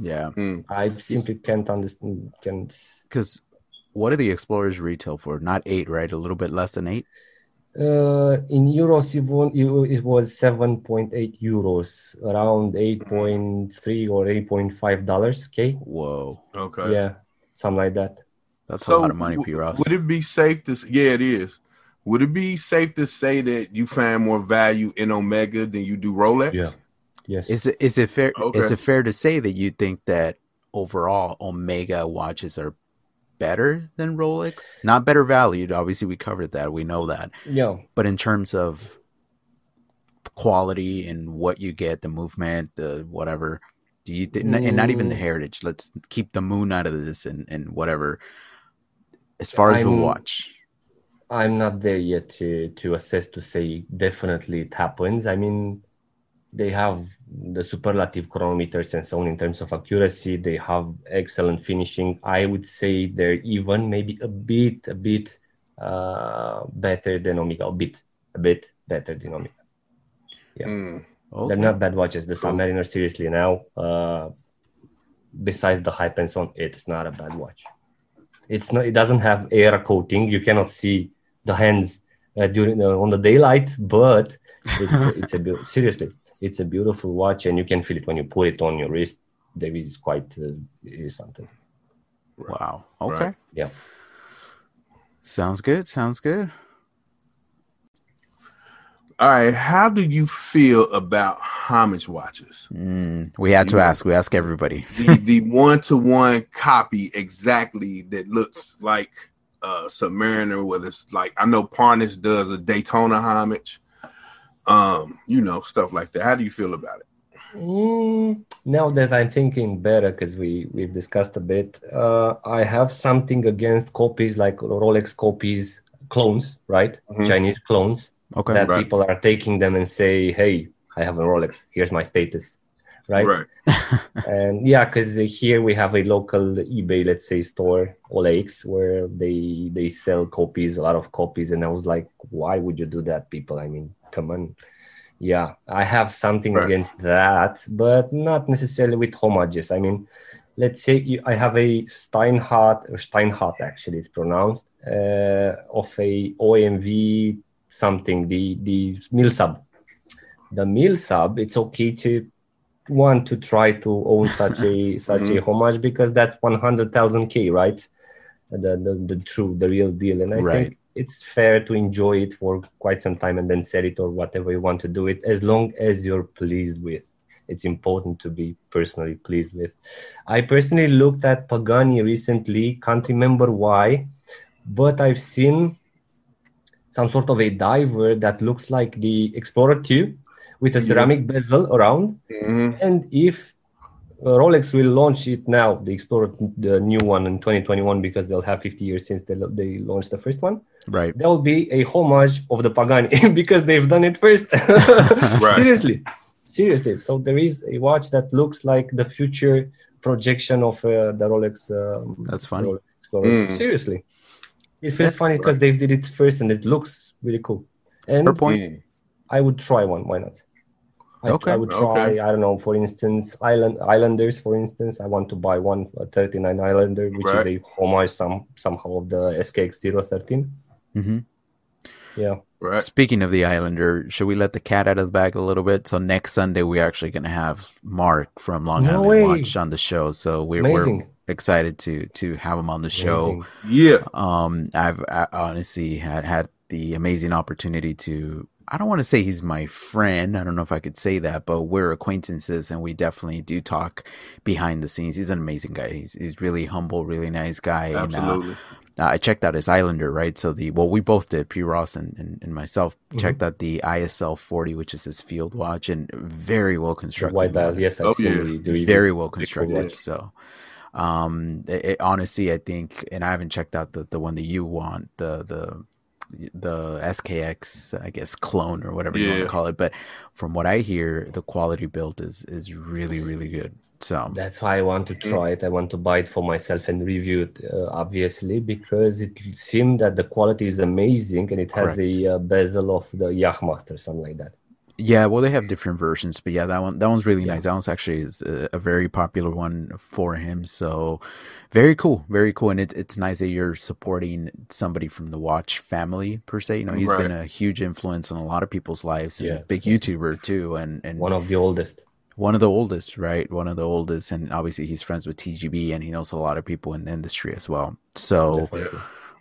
yeah. Mm. I simply can't understand. Can't. Because what do the Explorers retail for? Not eight, right? A little bit less than eight. Uh, in euros, it it was seven point eight euros, around eight point three or eight point five dollars. Okay, Whoa, Okay. yeah, something like that. That's a lot of money, w- P. Ross. Would it be safe to? Yeah, it is. Would it be safe to say that you find more value in Omega than you do Rolex? Yeah. Yes. Is it is it fair? Okay. Is it fair to say that you think that overall Omega watches are better than Rolex? Not better valued. Obviously, we covered that. We know that. yeah. but in terms of quality and what you get, the movement, the whatever, do you th- and not even the Mm. heritage? Let's keep the moon out of this and and whatever. As far as the I'm- watch, I'm not there yet to to assess to say definitely it happens. I mean, they have the superlative chronometers and so on in terms of accuracy. They have excellent finishing. I would say they're even maybe a bit a bit uh, better than Omega, a bit a bit better than Omega. Mm. okay. They're not bad watches. The Cool. Submariner, seriously, now, uh, besides the hype and so on, it's not a bad watch. It's not. It doesn't have air coating. You cannot see the hands uh, during uh, on the daylight, but it's it's a beau- seriously, it's a beautiful watch, and you can feel it when you put it on your wrist. There is quite uh, it is something. wow. Okay. Right. Yeah. Sounds good. Sounds good. All right. How do you feel about homage watches? Mm, we had to ask. We ask everybody. the the one to one copy exactly that looks like uh Submariner, whether it's like I know Parnis does a Daytona homage, um, you know, stuff like that. How do you feel about it? Mm, now that I'm thinking better, because we we've discussed a bit, uh, I have something against copies like Rolex copies, clones, right? Mhm. Chinese clones Okay. that Right. people are taking them and say, "Hey, I have a Rolex. Here's my status," right? Right. And yeah, because here we have a local eBay, let's say, store, OLX, where they they sell copies, a lot of copies, and I was like, why would you do that, people? I mean, come on. Yeah, I have something Right. against that, but not necessarily with homages. I mean, let's say you, I have a Steinhart, or Steinhart actually, it's pronounced, uh, of a OMV something, the the mill sub. The mill sub, it's okay to want to try to own such a such a mm-hmm. homage because that's 100,000 k, right? The, the the true, the real deal, and I Right. think it's fair to enjoy it for quite some time and then sell it or whatever you want to do it, as long as you're pleased with. It's important to be personally pleased with. I personally looked at Pagani recently, can't remember why, but I've seen some sort of a diver that looks like the Explorer 2 with a Yeah. ceramic bezel around. hmm And if uh, Rolex will launch it now, the Explorer, the new one in 2021, because they'll have 50 years since they, they launched the first one, Right. there will be a homage of the Pagani because they've done it first. right. Seriously, seriously. So there is a watch that looks like the future projection of uh, the Rolex. Um, That's funny. Rolex Explorer. Mm. Seriously, it feels funny because they did it first and it looks really cool. And Fair point. I would try one. Why not? I, Okay. I would try. Okay. I don't know. For instance, Island Islanders. For instance, I want to buy one a 39 Islander, which Right. is a homage some somehow of the SKX 013. hmm Yeah. Right. Speaking of the Islander, should we let the cat out of the bag a little bit? So next Sunday we're actually going to have Mark from Long No Island way. Watch on the show. So we're, we're Amazing. Excited to to have him on the show. Amazing. Yeah. Um, I've I honestly had had the amazing opportunity to. I don't want to say he's my friend. I don't know if I could say that, but we're acquaintances, and we definitely do talk behind the scenes. He's an amazing guy. He's he's really humble, really nice guy. And, uh, Absolutely. uh, I checked out his Islander, right? So the well, we both did. P. Ross and, and, and myself Mm-hmm. checked out the ISL 40, which is his field watch, and very well constructed. white dial. man. Yes, I've Oh, yeah. the, the review. very well constructed. So, um, it, it- honestly, I think, and I haven't checked out the the one that you want, the the the SKX, I guess clone or whatever you want to call it. But from what I hear, the quality built is is really really good. So That's why I want to try it. I want to buy it for myself and review it, uh, obviously, because it seemed that the quality is amazing and it has a uh, bezel of the Yachtmaster, something like that. Yeah, well, they have different versions, but yeah, that one that one's really Yeah. nice. That one's actually is a, a very popular one for him. So, very cool, very cool, and it's it's nice that you're supporting somebody from the watch family per se. You know, he's been a huge influence on a lot of people's lives, and Yeah, a big YouTuber too, and and One of the oldest. one of the oldest, right? One of the oldest, and obviously he's friends with TGB, and he knows a lot of people in the industry as well. So. Definitely.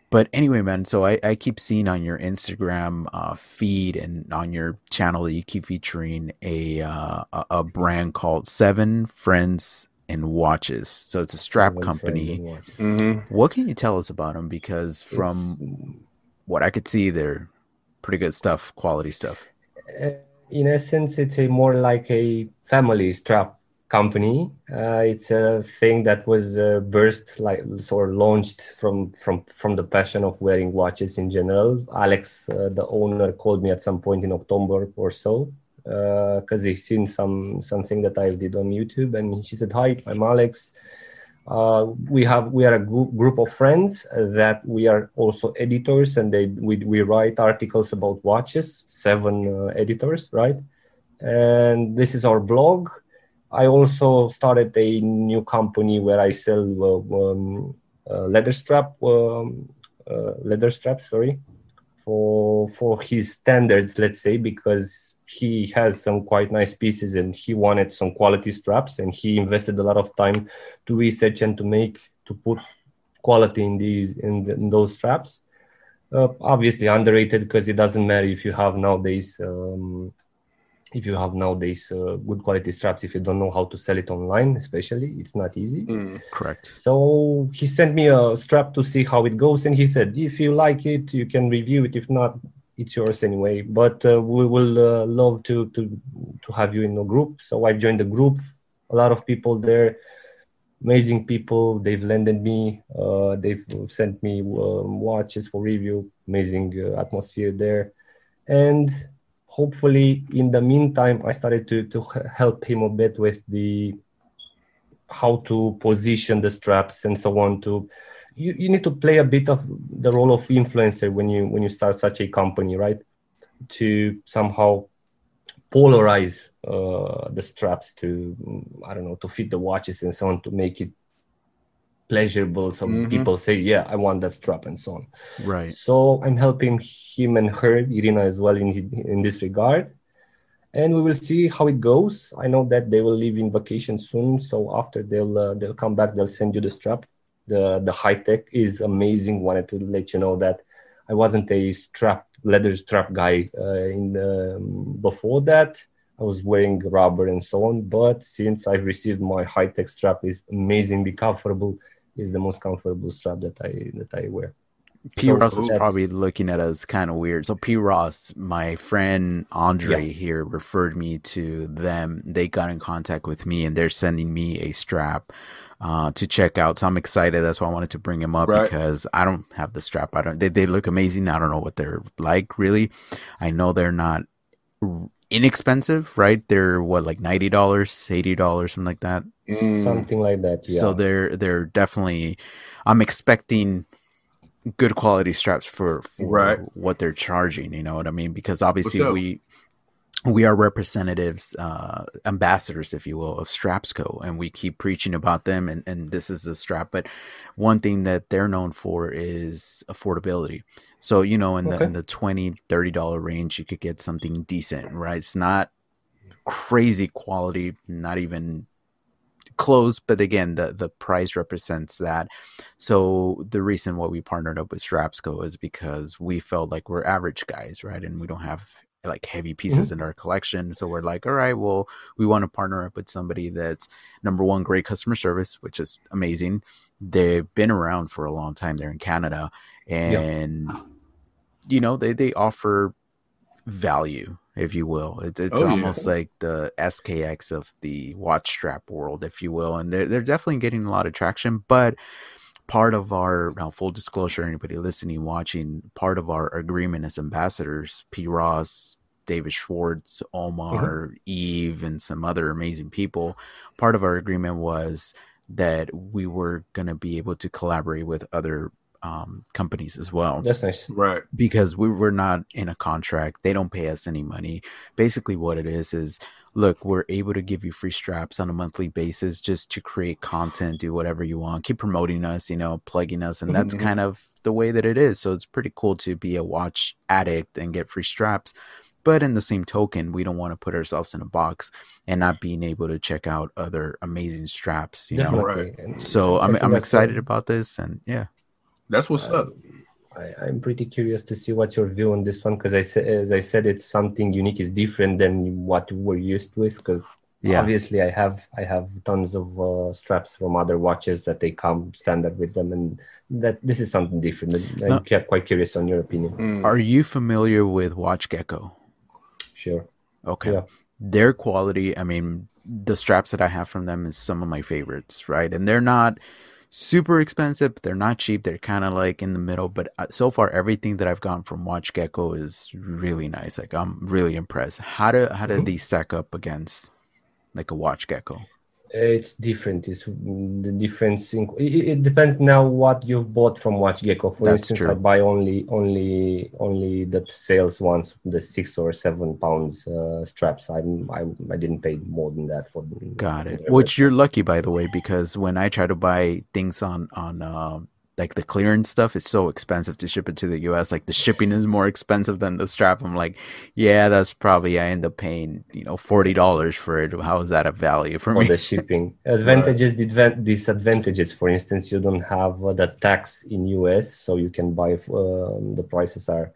But anyway, man, so I, I keep seeing on your Instagram uh, feed and on your channel that you keep featuring a, uh, a a brand called Seven Friends and Watches. So it's a strap Seven company. friends and watches. hmm What can you tell us about them? Because from It's- what I could see, they're pretty good stuff, quality stuff. Uh, in essence, it's a more like a family strap company. Uh, it's a thing that was uh, burst like sort of launched from from from the passion of wearing watches in general. Alex, uh, the owner, called me at some point in October or so because he seen some something that I did on YouTube, and she said, "Hi, I'm Alex." Uh, we have we are a group, group of friends that we are also editors and they we, we write articles about watches seven uh, editors right and this is our blog i also started a new company where i sell uh, um, uh, leather strap um, uh, leather straps sorry for for his standards let's say because he has some quite nice pieces and he wanted some quality straps and he invested a lot of time to research and to make to put quality in these in, the, in those straps. Uh, obviously underrated because it doesn't matter if you have nowadays um, if you have nowadays uh, good quality straps if you don't know how to sell it online especially it's not easy Mm. Correct. so he sent me a strap to see how it goes, and he said, if you like it, you can review it. If not, it's yours anyway. But uh, we will uh, love to to to have you in the group. So I joined the group. a lot of people there amazing people they've lended me uh, they've sent me um, watches for review amazing uh, atmosphere there and hopefully in the meantime i started to to help him a bit with the how to position the straps and so on to you, you need to play a bit of the role of influencer when you when you start such a company right? To somehow polarize uh, the straps to i don't know to fit the watches and so on to make it pleasurable so mm-hmm. people say yeah i want that strap and so on. Right. So i'm helping him and her irina as well in in this regard. And we will see how it goes. I know that they will leave in vacation soon so after they'll uh, they'll come back they'll send you the strap. The the high tech is amazing. Wanted to let you know that i wasn't a strap leather strap guy uh, in the, um, before that. I was wearing rubber and so on. But since I've received my high tech strap, is amazingly comfortable. Is the most comfortable strap that I that I wear. P. So Ross is probably looking at us kind of weird. So P. Ross, my friend Andre yeah. here referred me to them. They got in contact with me and they're sending me a strap uh, to check out. So I'm excited. That's why I wanted to bring him up right. because I don't have the strap. I don't. They they look amazing. I don't know what they're like really. I know they're not inexpensive, right? They're what like ninety dollars, eighty dollars, something like that. Mm. Something like that. Yeah. So they're they're definitely. I'm expecting good quality straps for, for right. what they're charging. You know what I mean? Because obviously we we are representatives, uh, ambassadors, if you will, of Strapco, and we keep preaching about them. And, and this is a strap, but one thing that they're known for is affordability. So you know, in okay. the in the 20 30 dollar range, you could get something decent, right? It's not crazy quality, not even close, but again, the the price represents that. So the reason why we partnered up with Strapco is because we felt like we're average guys, right? And we don't have like heavy pieces mm-hmm. in our collection. So we're like, all right, well, we want to partner up with somebody that's number one, great customer service, which is amazing. They've been around for a long time. They're in Canada, and you know they they offer value, if you will. It's it's oh, almost yeah. like the SKX of the watch strap world, if you will, and they're they're definitely getting a lot of traction, but part of our now full disclosure anybody listening watching part of our agreement as ambassadors p ross david schwartz omar mm-hmm. eve and some other amazing people part of our agreement was that we were going to be able to collaborate with other um, companies as well. That's nice. Right. Because we were not in a contract. They don't pay us any money. Basically, what it is is look, we're able to give you free straps on a monthly basis just to create content, do whatever you want, keep promoting us, you know, plugging us. And that's mm-hmm. kind of the way that it is. So it's pretty cool to be a watch addict and get free straps. But in the same token, we don't want to put ourselves in a box and not being able to check out other amazing straps, you know. Right. So I'm I'm excited about this and yeah. That's what's up. I, am pretty curious to see what's your view on this one because I said, as I said, it's something unique. It's different than what we're used with. Because yeah. obviously, I have I have tons of uh, straps from other watches that they come standard with them, and that this is something different. I'm no. quite curious on your opinion. Mm. Are you familiar with Watch Gecko? Sure. Okay. Yeah. Their quality, I mean, the straps that I have from them is some of my favorites, right? And they're not super expensive, but they're not cheap. They're kind of like in the middle. But uh, so far, everything that I've gotten from Watch Gecko is really nice. Like I'm really impressed. How do how do mm-hmm. these stack up against like a Watch Gecko? It's different. It's the difference in, it, it, depends now what you've bought from watch gecko. For That's instance true. i buy only only only that sales ones the six or seven pounds uh, straps. I'm, I, I didn't pay more than that for got it. which you're lucky by the way because when i try to buy things on on um like the clearance stuff is so expensive to ship it to the US. Like the shipping is more expensive than the strap. I'm like, yeah, that's probably I end up paying, you know, forty dollars for it. How is that a value for, me? for me? the shipping. Advantages, disadvantages. For instance, you don't have uh, the tax in US, so you can buy. Uh, the prices are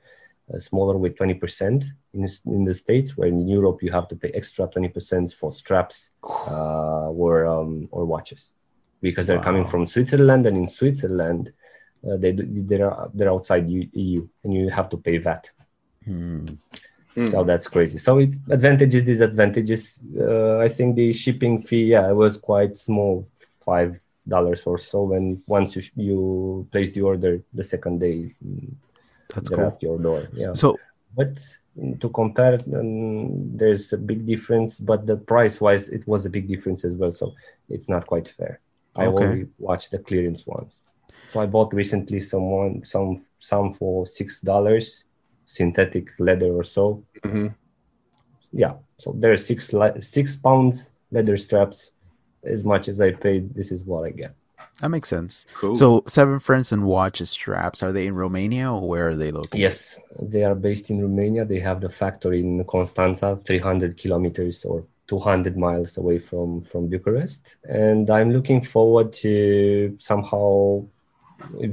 uh, smaller with twenty percent in in the states. Where in Europe you have to pay extra twenty percent for straps uh, or um, or watches because they're wow. coming from Switzerland, and in Switzerland, uh, they they're they're outside EU, and you have to pay VAT. Hmm. So that's crazy. So it's advantages, disadvantages. Uh, I think the shipping fee, yeah, it was quite small, five dollars or so. And once you you place the order, the second day, mm, That's they're cool. at your door. Yeah. So but to compare um, there's a big difference but the price wise it was a big difference as well so it's not quite fair i only watched the clearance ones so i bought recently someone some some for six dollars synthetic leather or so hmm yeah so there are six li- six pounds leather straps as much as i paid this is what i get that makes sense. Cool. So Seven Friends and Watch straps are they in Romania or where are they located? Yes, they are based in Romania. They have the factory in Constanța, 300 kilometers or 200 miles away from from Bucharest. And I'm looking forward to somehow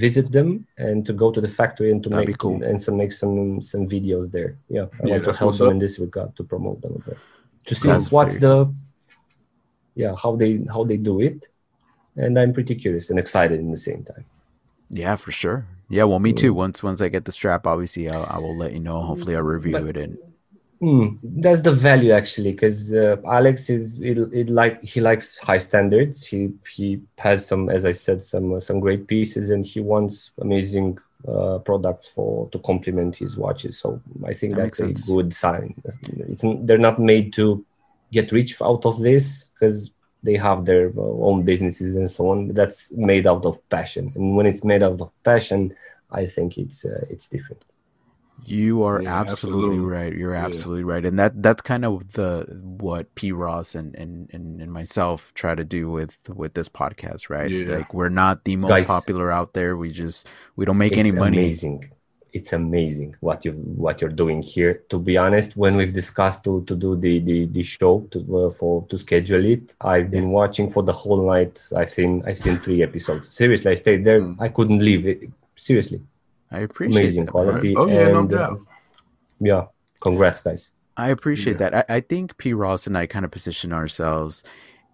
visit them and to go to the factory and to That'd make cool. and some make some some videos there. Yeah, I Yeah, want to help them up. in this regard to promote them a bit. to see That's what's very- the yeah how they how they do it. And I'm pretty curious and excited in the same time. Yeah, for sure. Yeah, well, me too. Once once I get the strap, obviously, I'll, I will let you know. Hopefully, I'll review But- it and Mm, that's the value actually, because uh, Alex is it, it like he likes high standards. He he has some, as I said, some uh, some great pieces, and he wants amazing uh, products for to complement his watches. So I think That that's a sense. good sign. It's they're not made to get rich out of this because they have their uh, own businesses and so on. That's made out of passion, and when it's made out of passion, I think it's uh, it's different. You are Yeah, absolutely, absolutely. right. You're Yeah. absolutely right, and that that's kind of the what P Ross and, and and and myself try to do with with this podcast, right? Yeah. Like we're not the most Guys. popular out there. We just we don't make any money. amazing it's amazing what you what you're doing here to be honest when we've discussed to to do the the, the show to uh, for to schedule it i've been watching for the whole night i've seen i've seen three episodes seriously i stayed there Mm. i couldn't leave it seriously I appreciate amazing that. quality Oh, yeah, no and, uh, doubt. yeah congrats guys I appreciate that. I, I think P Ross and I kind of position ourselves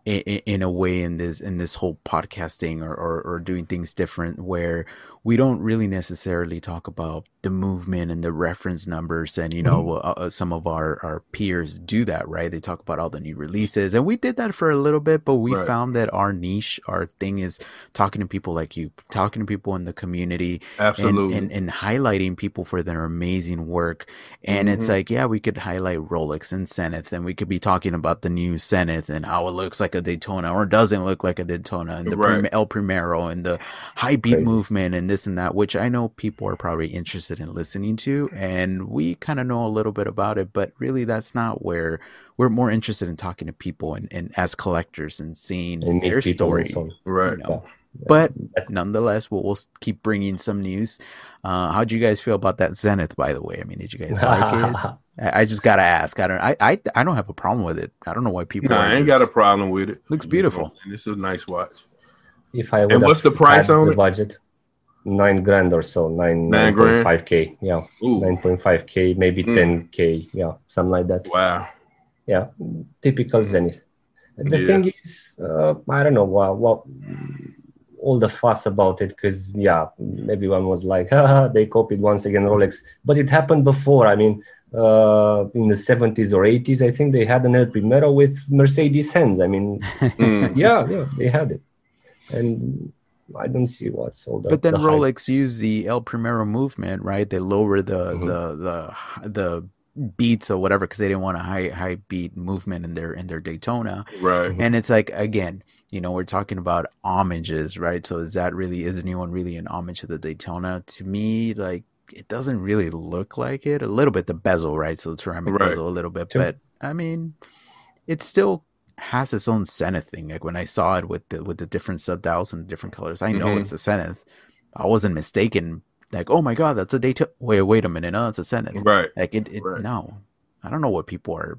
in, in a way in this in this whole podcasting or, or or doing things different where we don't really necessarily talk about the movement and the reference numbers and you know uh, uh, some of our our peers do that right they talk about all the new releases and we did that for a little bit but we Right. found that our niche our thing is talking to people like you talking to people in the community and, Absolutely. and and highlighting people for their amazing work. And it's Mhm. like, yeah, we could highlight Rolex and Zenith, and we could be talking about the new Zenith and how it looks like a Daytona or doesn't look like a Daytona, and the Right. Prim- El Primero and the high beat movement and this and that, which I know people are probably interested in listening to, and we kind of know a little bit about it, but really that's not where we're more interested in talking to people and, and as collectors and seeing and their story. and right. you know. Yeah. But That's- nonetheless, we'll, we'll keep bringing some news. Uh, how do you guys feel about that Zenith? By the way, I mean, did you guys like it? I, I just gotta ask. I don't. I, I I don't have a problem with it. I don't know why people. No, are I ain't got a problem with it. Looks You know beautiful. what This is a nice watch. if i would And what's the price on the it? budget nine grand or so nine Nine grand? 9.5k yeah 9.5k maybe Mm. 10k yeah something like that wow. yeah typical zenith the Yeah. thing is uh, i don't know what, what all the fuss about it because yeah everyone was like Haha, they copied once again rolex but it happened before i mean uh, in the 70s or 80s i think they had an el primero with mercedes hands i mean Mm. yeah yeah they had it and i don't see what's all the But then the hype. Rolex used the El Primero movement, right? They lower the Mhm. the the the beats or whatever because they didn't want a high high beat movement in their in their Daytona. Right. And it's like again, you know, we're talking about homages, right? So is that really is anyone really an homage to the Daytona? To me, like it doesn't really look like it. A little bit the bezel, right? So the ceramic Right. bezel a little bit, but I mean, it's still has its own Zenith thing. Like when I saw it with the with the different subdials and different colors, I know Mhm. it's a Zenith. I wasn't mistaken. Like, oh my god, that's a Daytona. Wait, wait a minute, no, it's a Zenith. Right. Like it, it Right. no. I don't know what people are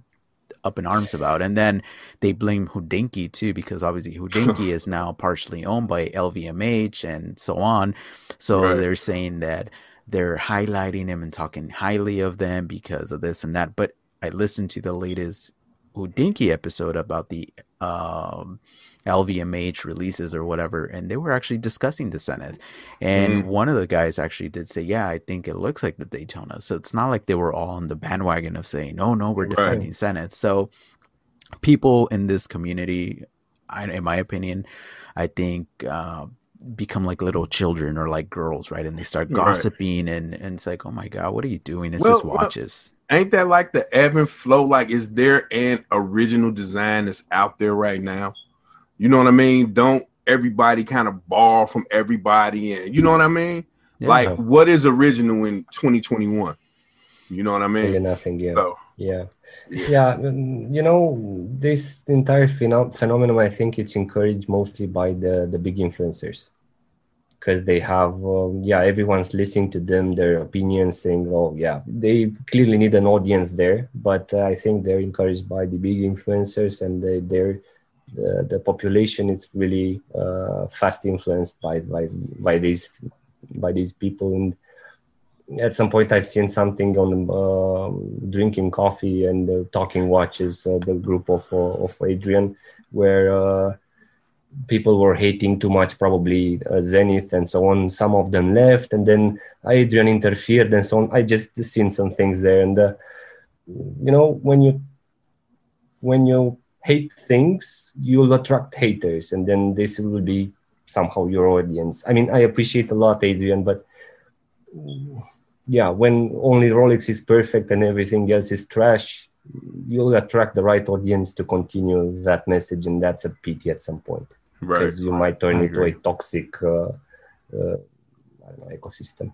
up in arms about. And then they blame Hodinkee too, because obviously Hodinkee is now partially owned by LVMH and so on. So Right. they're saying that they're highlighting him and talking highly of them because of this and that. But I listened to the latest Hodinkee episode about the um, LVMH releases or whatever, and they were actually discussing the Zenith. And mm. one of the guys actually did say, "Yeah, I think it looks like the Daytona." So it's not like they were all on the bandwagon of saying, "No, no, we're defending right. Zenith." So people in this community, I, in my opinion, I think. Uh, become like little children or like girls, right? And they start gossiping, right. and and it's like, oh my god, what are you doing? It's well, just watches. Ain't that like the ebb and flow? Like, is there an original design that's out there right now? You know what I mean? Don't everybody kind of borrow from everybody, and you know what I mean? Yeah. Like, what is original in 2021? You know what I mean? Nothing. Yeah. So, yeah. Yeah. You know, this entire phenom- phenomenon, I think it's encouraged mostly by the the big influencers because they have um, yeah everyone's listening to them their opinions saying oh yeah they clearly need an audience there. But uh, i think they're encouraged by the big influencers and they, they're the, the population is really uh, fast influenced by, by by these by these people. And at some point i've seen something on uh, drinking coffee and uh, talking watches uh, the group of uh, of adrian where uh, people were hating too much probably uh, zenith and so on. Some of them left and then adrian interfered and so on. I just seen some things there and uh, you know when you when you hate things, you'll attract haters, and then this will be somehow your audience. I mean, I appreciate a lot, Adrian, but yeah, when only Rolex is perfect and everything else is trash, you'll attract the right audience to continue that message, and that's a pity at some point right. because you might turn into a toxic uh, uh, know, ecosystem.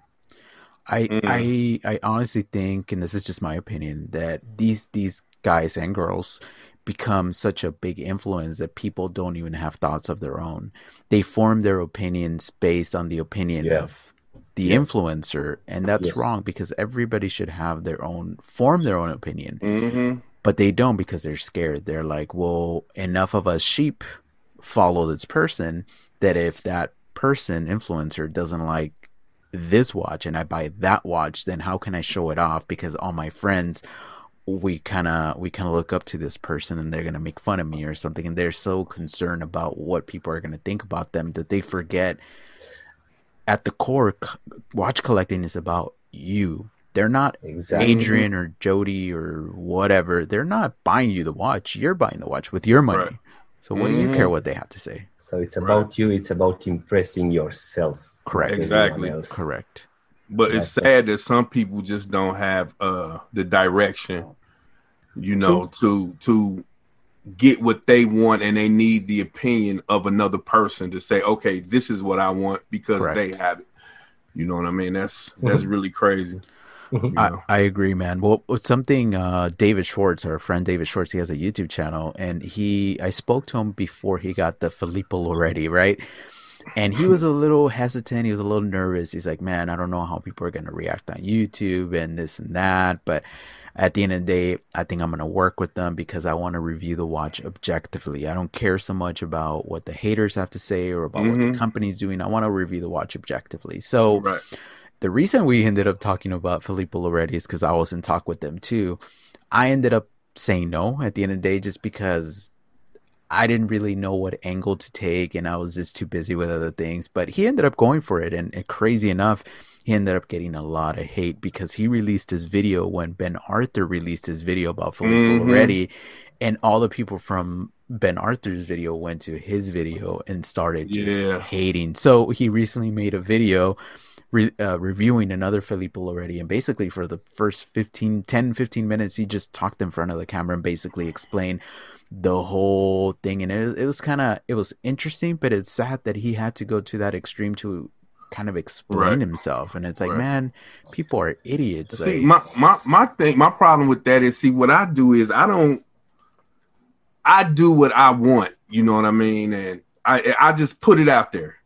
I mm. I I honestly think, and this is just my opinion, that these these guys and girls become such a big influence that people don't even have thoughts of their own. They form their opinions based on the opinion yeah. of the yeah. influencer, and that's yes. wrong because everybody should have their own form their own opinion. Mm-hmm. But they don't because they're scared. They're like, well, enough of us sheep follow this person that if that person influencer doesn't like this watch and I buy that watch, then how can I show it off? Because all my friends we kind of we kind of look up to this person and they're going to make fun of me or something and they're so concerned about what people are going to think about them that they forget at the core watch collecting is about you they're not exactly. adrian or jody or whatever they're not buying you the watch you're buying the watch with your money right. So what mm-hmm. do you care mm-hmm. what they have to say so it's about right. you it's about impressing yourself correct exactly correct but it's sad that some people just don't have uh the direction, you know, to to get what they want and they need the opinion of another person to say, okay, this is what I want because Correct. they have it. You know what I mean? That's mm-hmm. that's really crazy. I, I agree, man. Well, something uh, David Schwartz, our friend David Schwartz, he has a YouTube channel, and he I spoke to him before he got the Filippo Loretti, right? and he was a little hesitant. He was a little nervous. He's like, man, I don't know how people are going to react on YouTube and this and that. But at the end of the day, I think I'm going to work with them because I want to review the watch objectively. I don't care so much about what the haters have to say or about mm-hmm. what the mm-hmm. company's doing. I want to review the watch objectively. So right. The reason we ended up talking about Filippo Loretti is because I was in talk with them too. I ended up saying no at the end of the day just because I didn't really know what angle to take, and I was just too busy with other things. But he ended up going for it, and, and crazy enough, he ended up getting a lot of hate because he released his video when Ben Arthur released his video about Filippo mm-hmm. Loretti, and all the people from Ben Arthur's video went to his video and started just yeah. hating. So he recently made a video re- uh, reviewing another Filippo Loretti. And basically, for the first 15, 10, 15 minutes, he just talked in front of the camera and basically explained the whole thing and it, it was kind of it was interesting but it's sad that he had to go to that extreme to kind of explain right. himself and it's like right. man people are idiots see like, my, my my thing my problem with that is see what i do is i don't i do what i want you know what i mean and i i just put it out there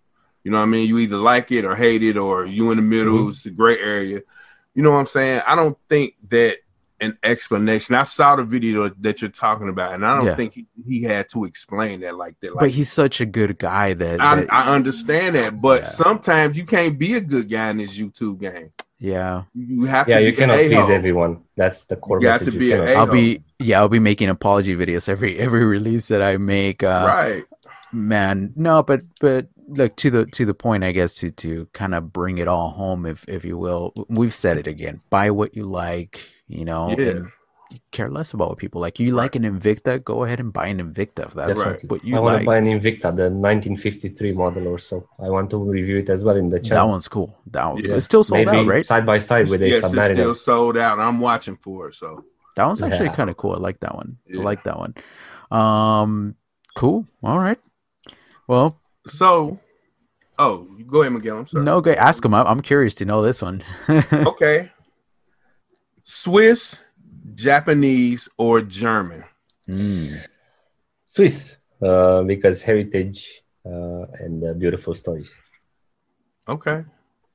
you know what i mean you either like it or hate it or you in the middle mm-hmm. it's a gray area you know what i'm saying i don't think that an explanation. I saw the video that you're talking about, and I don't yeah. think he, he, had to explain that like that. Like, but he's such a good guy that, I, I understand that. But yeah. sometimes you can't be a good guy in this YouTube game. Yeah. You have to Yeah, to you be cannot please a-hole. everyone. That's the core You got message. to be an cannot- I'll be yeah, I'll be making apology videos every every release that I make. Uh, right. man no but but look to the to the point i guess to to kind of bring it all home if if you will we've said it again buy what you like you know Yeah. and you care less about what people like you like an invicta go ahead and buy an invicta if that's Right. what you I want to buy an Invicta, the 1953 model or so. I want to review it as well in the chat that one's cool that one's Yeah. cool. it's still sold Maybe out right side by side with a yes, it's still sold out. I'm watching for it. So that one's actually Yeah. kind of cool i like that one Yeah. i like that one um cool all right well so oh go ahead, Miguel. I'm sorry. no okay ask him i'm I'm curious to know this one Okay. Swiss, Japanese, or German? Mm. Swiss, uh, because heritage uh, and uh, beautiful stories. Okay.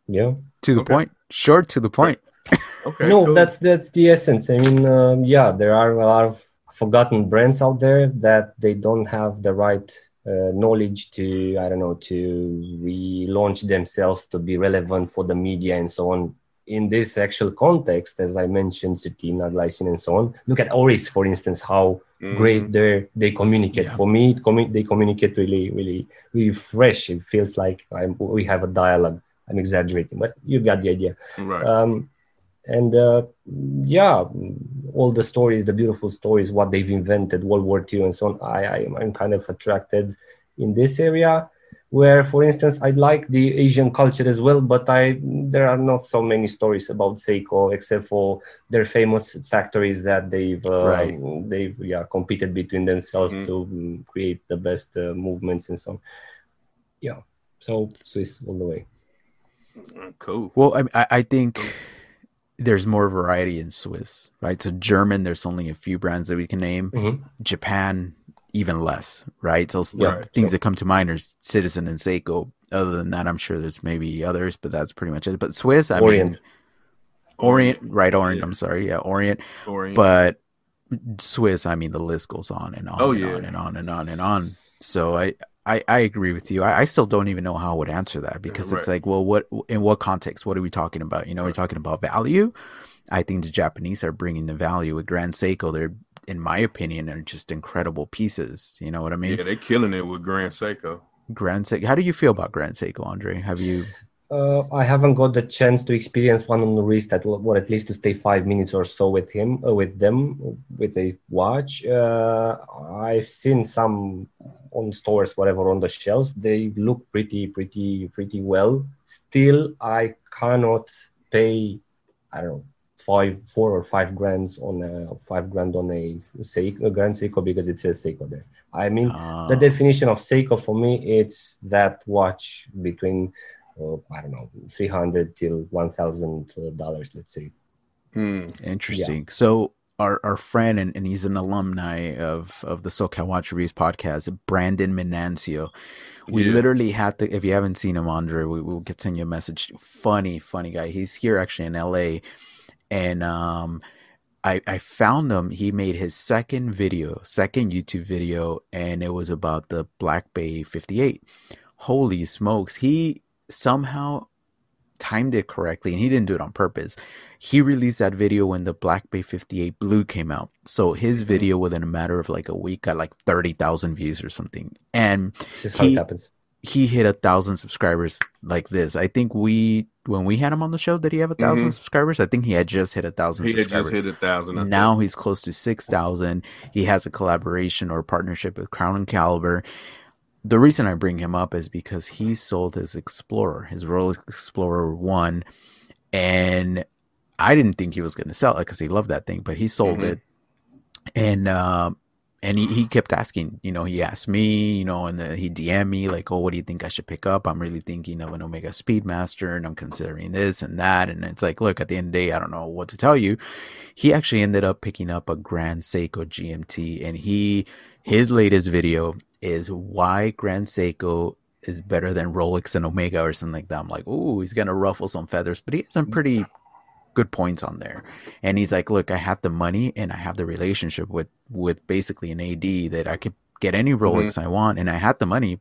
Yeah. to the Okay. point short to the point Okay. no, cool. that's that's the essence. I mean, um, yeah, there are a lot of forgotten brands out there that they don't have the right uh, knowledge to, I don't know, to relaunch themselves to be relevant for the media and so on. In this actual context, as I mentioned, Sutina, Glycine, and so on. Look at Oris, for instance, how Mhm. great they they communicate. Yeah. For me, it commu- they communicate really, really, really fresh. It feels like I'm, we have a dialogue. I'm exaggerating, but you got the idea Right. um, and uh, yeah all the stories the beautiful stories what they've invented world war ii and so on i, I i'm kind of attracted in this area where for instance i like the asian culture as well but i there are not so many stories about seiko except for their famous factories that they've uh, Right. they've yeah competed between themselves Mhm. to mm, create the best uh, movements and so on yeah so swiss all the way cool. Well, I, I I think there's more variety in Swiss, right? So German, there's only a few brands that we can name. Mhm. Japan, even less, right? So Yeah, like, things sure. that come to mind are Citizen and Seiko. Other than that, I'm sure there's maybe others, but that's pretty much it. But Swiss, I Orient. mean, Orient, right? Orient. Yeah. I'm sorry, yeah, Orient. Orient. But Swiss, I mean, the list goes on and on Oh, and yeah. on and on and on and on. So I, I, I agree with you. I, I still don't even know how I would answer that because it's like, well, what in what context? What are we talking about? You know, we're talking about value. I think the Japanese are bringing the value with Grand Seiko. They're, in my opinion, are just incredible pieces. You know what I mean? yeah, they're killing it with Grand Seiko. Grand Seiko. How do you feel about Grand Seiko, Andre? Have you? Uh, I haven't got the chance to experience one on the wrist that will, or at least to stay five minutes or so with him, uh, with them, with a watch. Uh, I've seen some on stores, whatever, on the shelves. They look pretty, pretty, pretty well. Still, I cannot pay. I don't know five, four or five grands on a five grand on a Seiko, a Grand Seiko because it says Seiko there. I mean, the definition of Seiko for me it's that watch between I don't know three hundred till one thousand dollars, let's say. Hmm. Interesting. So our our friend and, and he's an alumni of of the SoCal Watch Reviews podcast, Brandon Menancio. We Yeah. literally had to if you haven't seen him, Andre, we will get send you a message. Funny, funny guy. He's here actually in LA. And um I I found him. He made his second video, second YouTube video, and it was about the Black Bay 58. Holy smokes. He somehow timed it correctly and he didn't do it on purpose. He released that video when the Black Bay 58 Blue came out. So his video within a matter of like a week got like 30,000 views or something. And This is how He- it happens. he hit a thousand subscribers like this. I think we when we had him on the show, did he have a 1000 Mhm. subscribers? I think he had just hit a thousand He had just hit a thousand. I now think. he's close to 6,000. He has a collaboration or partnership with Crown and Caliber. The reason I bring him up is because he sold his Explorer, his Rolex Explorer 1, and I didn't think he was going to sell it because he loved that thing, but he sold Mhm. it. And, um, and he, he kept asking, you know, he asked me, you know, and the, he DM me like, oh, what do you think I should pick up? I'm really thinking of an Omega Speedmaster and I'm considering this and that. And it's like, look, at the end of the day, I don't know what to tell you. He actually ended up picking up a Grand Seiko GMT and he, his latest video is why Grand Seiko is better than Rolex and Omega or something like that. I'm like, ooh, he's gonna ruffle some feathers, but he has some pretty good points on there. And he's like, look, I have the money and I have the relationship with with basically an AD that I could get any mm-hmm. Rolex I want, and I had the money.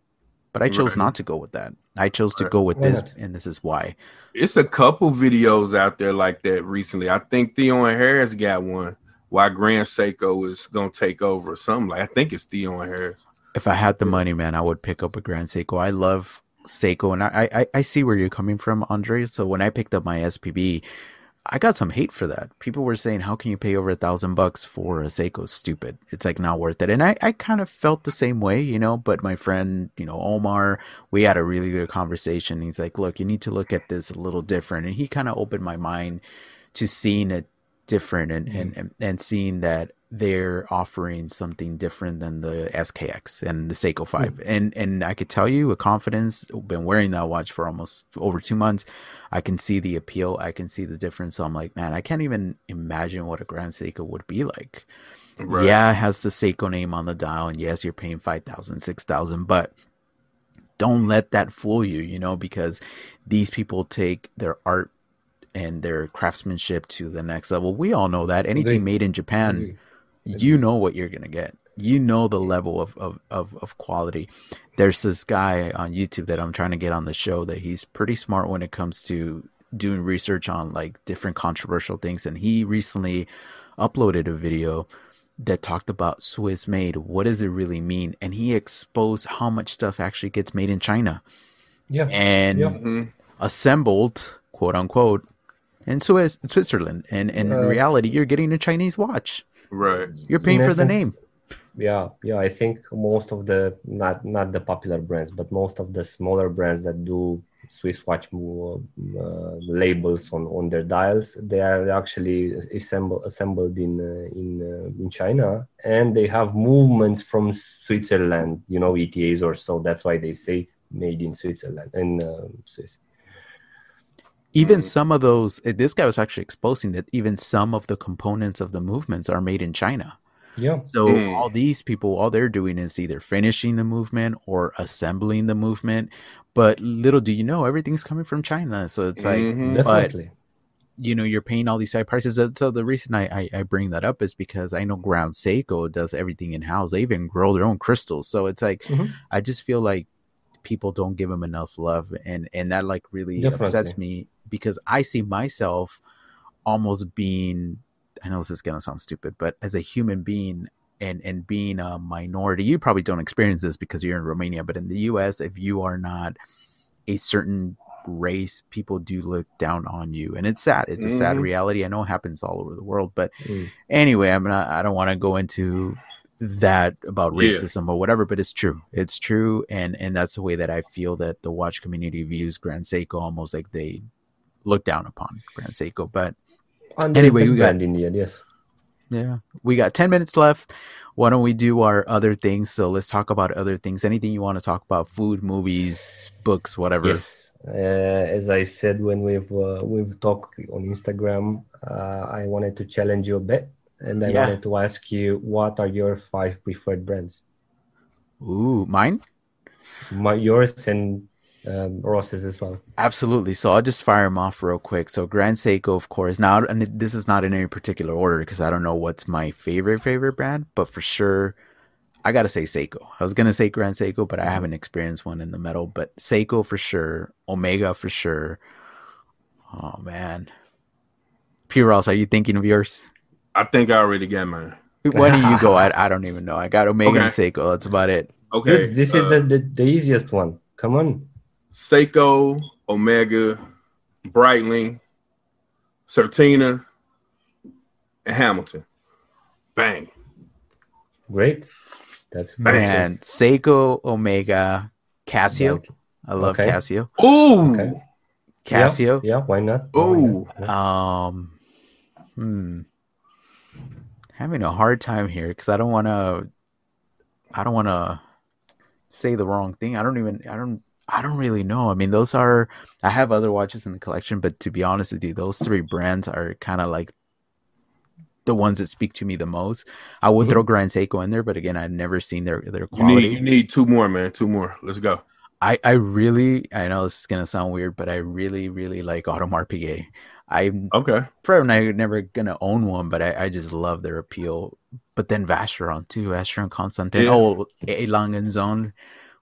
But I chose Right. not to go with that. I chose to go with Why this, and this is why. It's a couple videos out there like that recently. I think Theo and Harris got one. Why Grand Seiko is gonna take over or something like. I think it's Theo and Harris. If I had the money, man, I would pick up a Grand Seiko. I love Seiko, and I, I I see where you're coming from, Andre. So when I picked up my SPB, I got some hate for that. People were saying, "How can you pay over a thousand bucks for a Seiko? Stupid. It's like not worth it." And I I kind of felt the same way, you know. But my friend, you know, Omar, we had a really good conversation. He's like, "Look, you need to look at this a little different," and he kind of opened my mind to seeing it different and, mm-hmm. and, and, and seeing that they're offering something different than the SKX and the Seiko 5. Mm-hmm. And and I could tell you with confidence, been wearing that watch for almost over 2 months. I can see the appeal, I can see the difference. So I'm like, man, I can't even imagine what a Grand Seiko would be like. Right. Yeah, it has the Seiko name on the dial and yes, you're paying 5000, 6000, but don't let that fool you, you know, because these people take their art and their craftsmanship to the next level. We all know that anything made in Japan, you know what you're gonna get. You know the level of, of, of, of quality. There's this guy on YouTube that I'm trying to get on the show that he's pretty smart when it comes to doing research on like different controversial things. And he recently uploaded a video that talked about Swiss made. What does it really mean? And he exposed how much stuff actually gets made in China Yeah. and Yeah. Mhm. assembled, quote unquote, in Swiss Switzerland. And, and in reality, you're getting a Chinese watch. Right. You're paying In for the name. Yeah, yeah. I think most of the not not the popular brands, but most of the smaller brands that do Swiss watch uh, labels on, on their dials, they are actually assembled assembled in uh, in uh, in China, and they have movements from Switzerland. You know, ETAs or so. That's why they say made in Switzerland and uh, Swiss. Even Mm. some of those, eh, this guy was actually exposing that even some of the components of the movements are made in China. Yeah, So Mm. all these people, all they're doing is either finishing the movement or assembling the movement. But little do you know, everything's coming from China. So it's like, Mhm. definitely. you know, you're paying all these high prices. So- So the reason I, I, I bring that up is because I know Grand Seiko does everything in house. They even grow their own crystals. So it's like, Mhm. I just feel like people don't give them enough love. And, and that like really upsets me because I see myself almost being, I know this is going to sound stupid, but as a human being, and, and being a minority, you probably don't experience this because you're in Romania, but in the US, if you are not a certain race, people do look down on you, and it's sad. It's a sad Mhm. reality. I know it happens all over the world, but Mm. anyway, I'm not. I don't want to go into that about Yeah. racism or whatever, but it's true. It's true, and and that's the way that I feel that the watch community views Grand Seiko almost like they look down upon Grand Seiko. But Under Anyway, we got- in the end, yes. yeah, we got ten minutes left. Why don't we do our other things? So let's talk about other things. Anything you want to talk about? Food, movies, books, whatever. Yes, uh, as I said when we've uh, we've talked on Instagram, uh, I wanted to challenge you a bit, and I Yeah. wanted to ask you what are your five preferred brands? Ooh, mine. My yours and um, Ross's as well. Absolutely. So I'll just fire them off real quick. So Grand Seiko, of course. Now, and this is not in any particular order because I don't know what's my favorite favorite brand, but for sure, I gotta say Seiko. I was gonna say Grand Seiko, but I haven't experienced one in the metal. But Seiko for sure, Omega for sure. Oh man, P. Ross, are you thinking of yours? I think I already got mine. Why do you go? I, I don't even know. I got Omega and Seiko. That's about it. Okay. Good. This is uh, the, the the easiest one. Come on. Seiko, Omega, Breitling, Certina, and Hamilton. Bang. Great. That's Man, great. Seiko, Omega, Casio. Right. I love Okay. Casio. Ooh. Okay. Casio. Yeah, yeah, why not? Why Ooh. not? Um, hmm. Having a hard time here because I don't want to. I don't want to say the wrong thing. I don't even. I don't. I don't really know. I mean, those are. I have other watches in the collection, but to be honest with you, those three brands are kind of like the ones that speak to me the most. I would Mhm. throw Grand Seiko in there, but again, I've never seen their their You quality. need you need two more, man. Two more. Let's go. I, I really I know this is gonna sound weird, but I really really like Audemars Piguet. I'm Okay. probably I never gonna own one, but I, I just love their appeal. But then Vacheron too, Vacheron Constantin. Yeah. Oh, Zone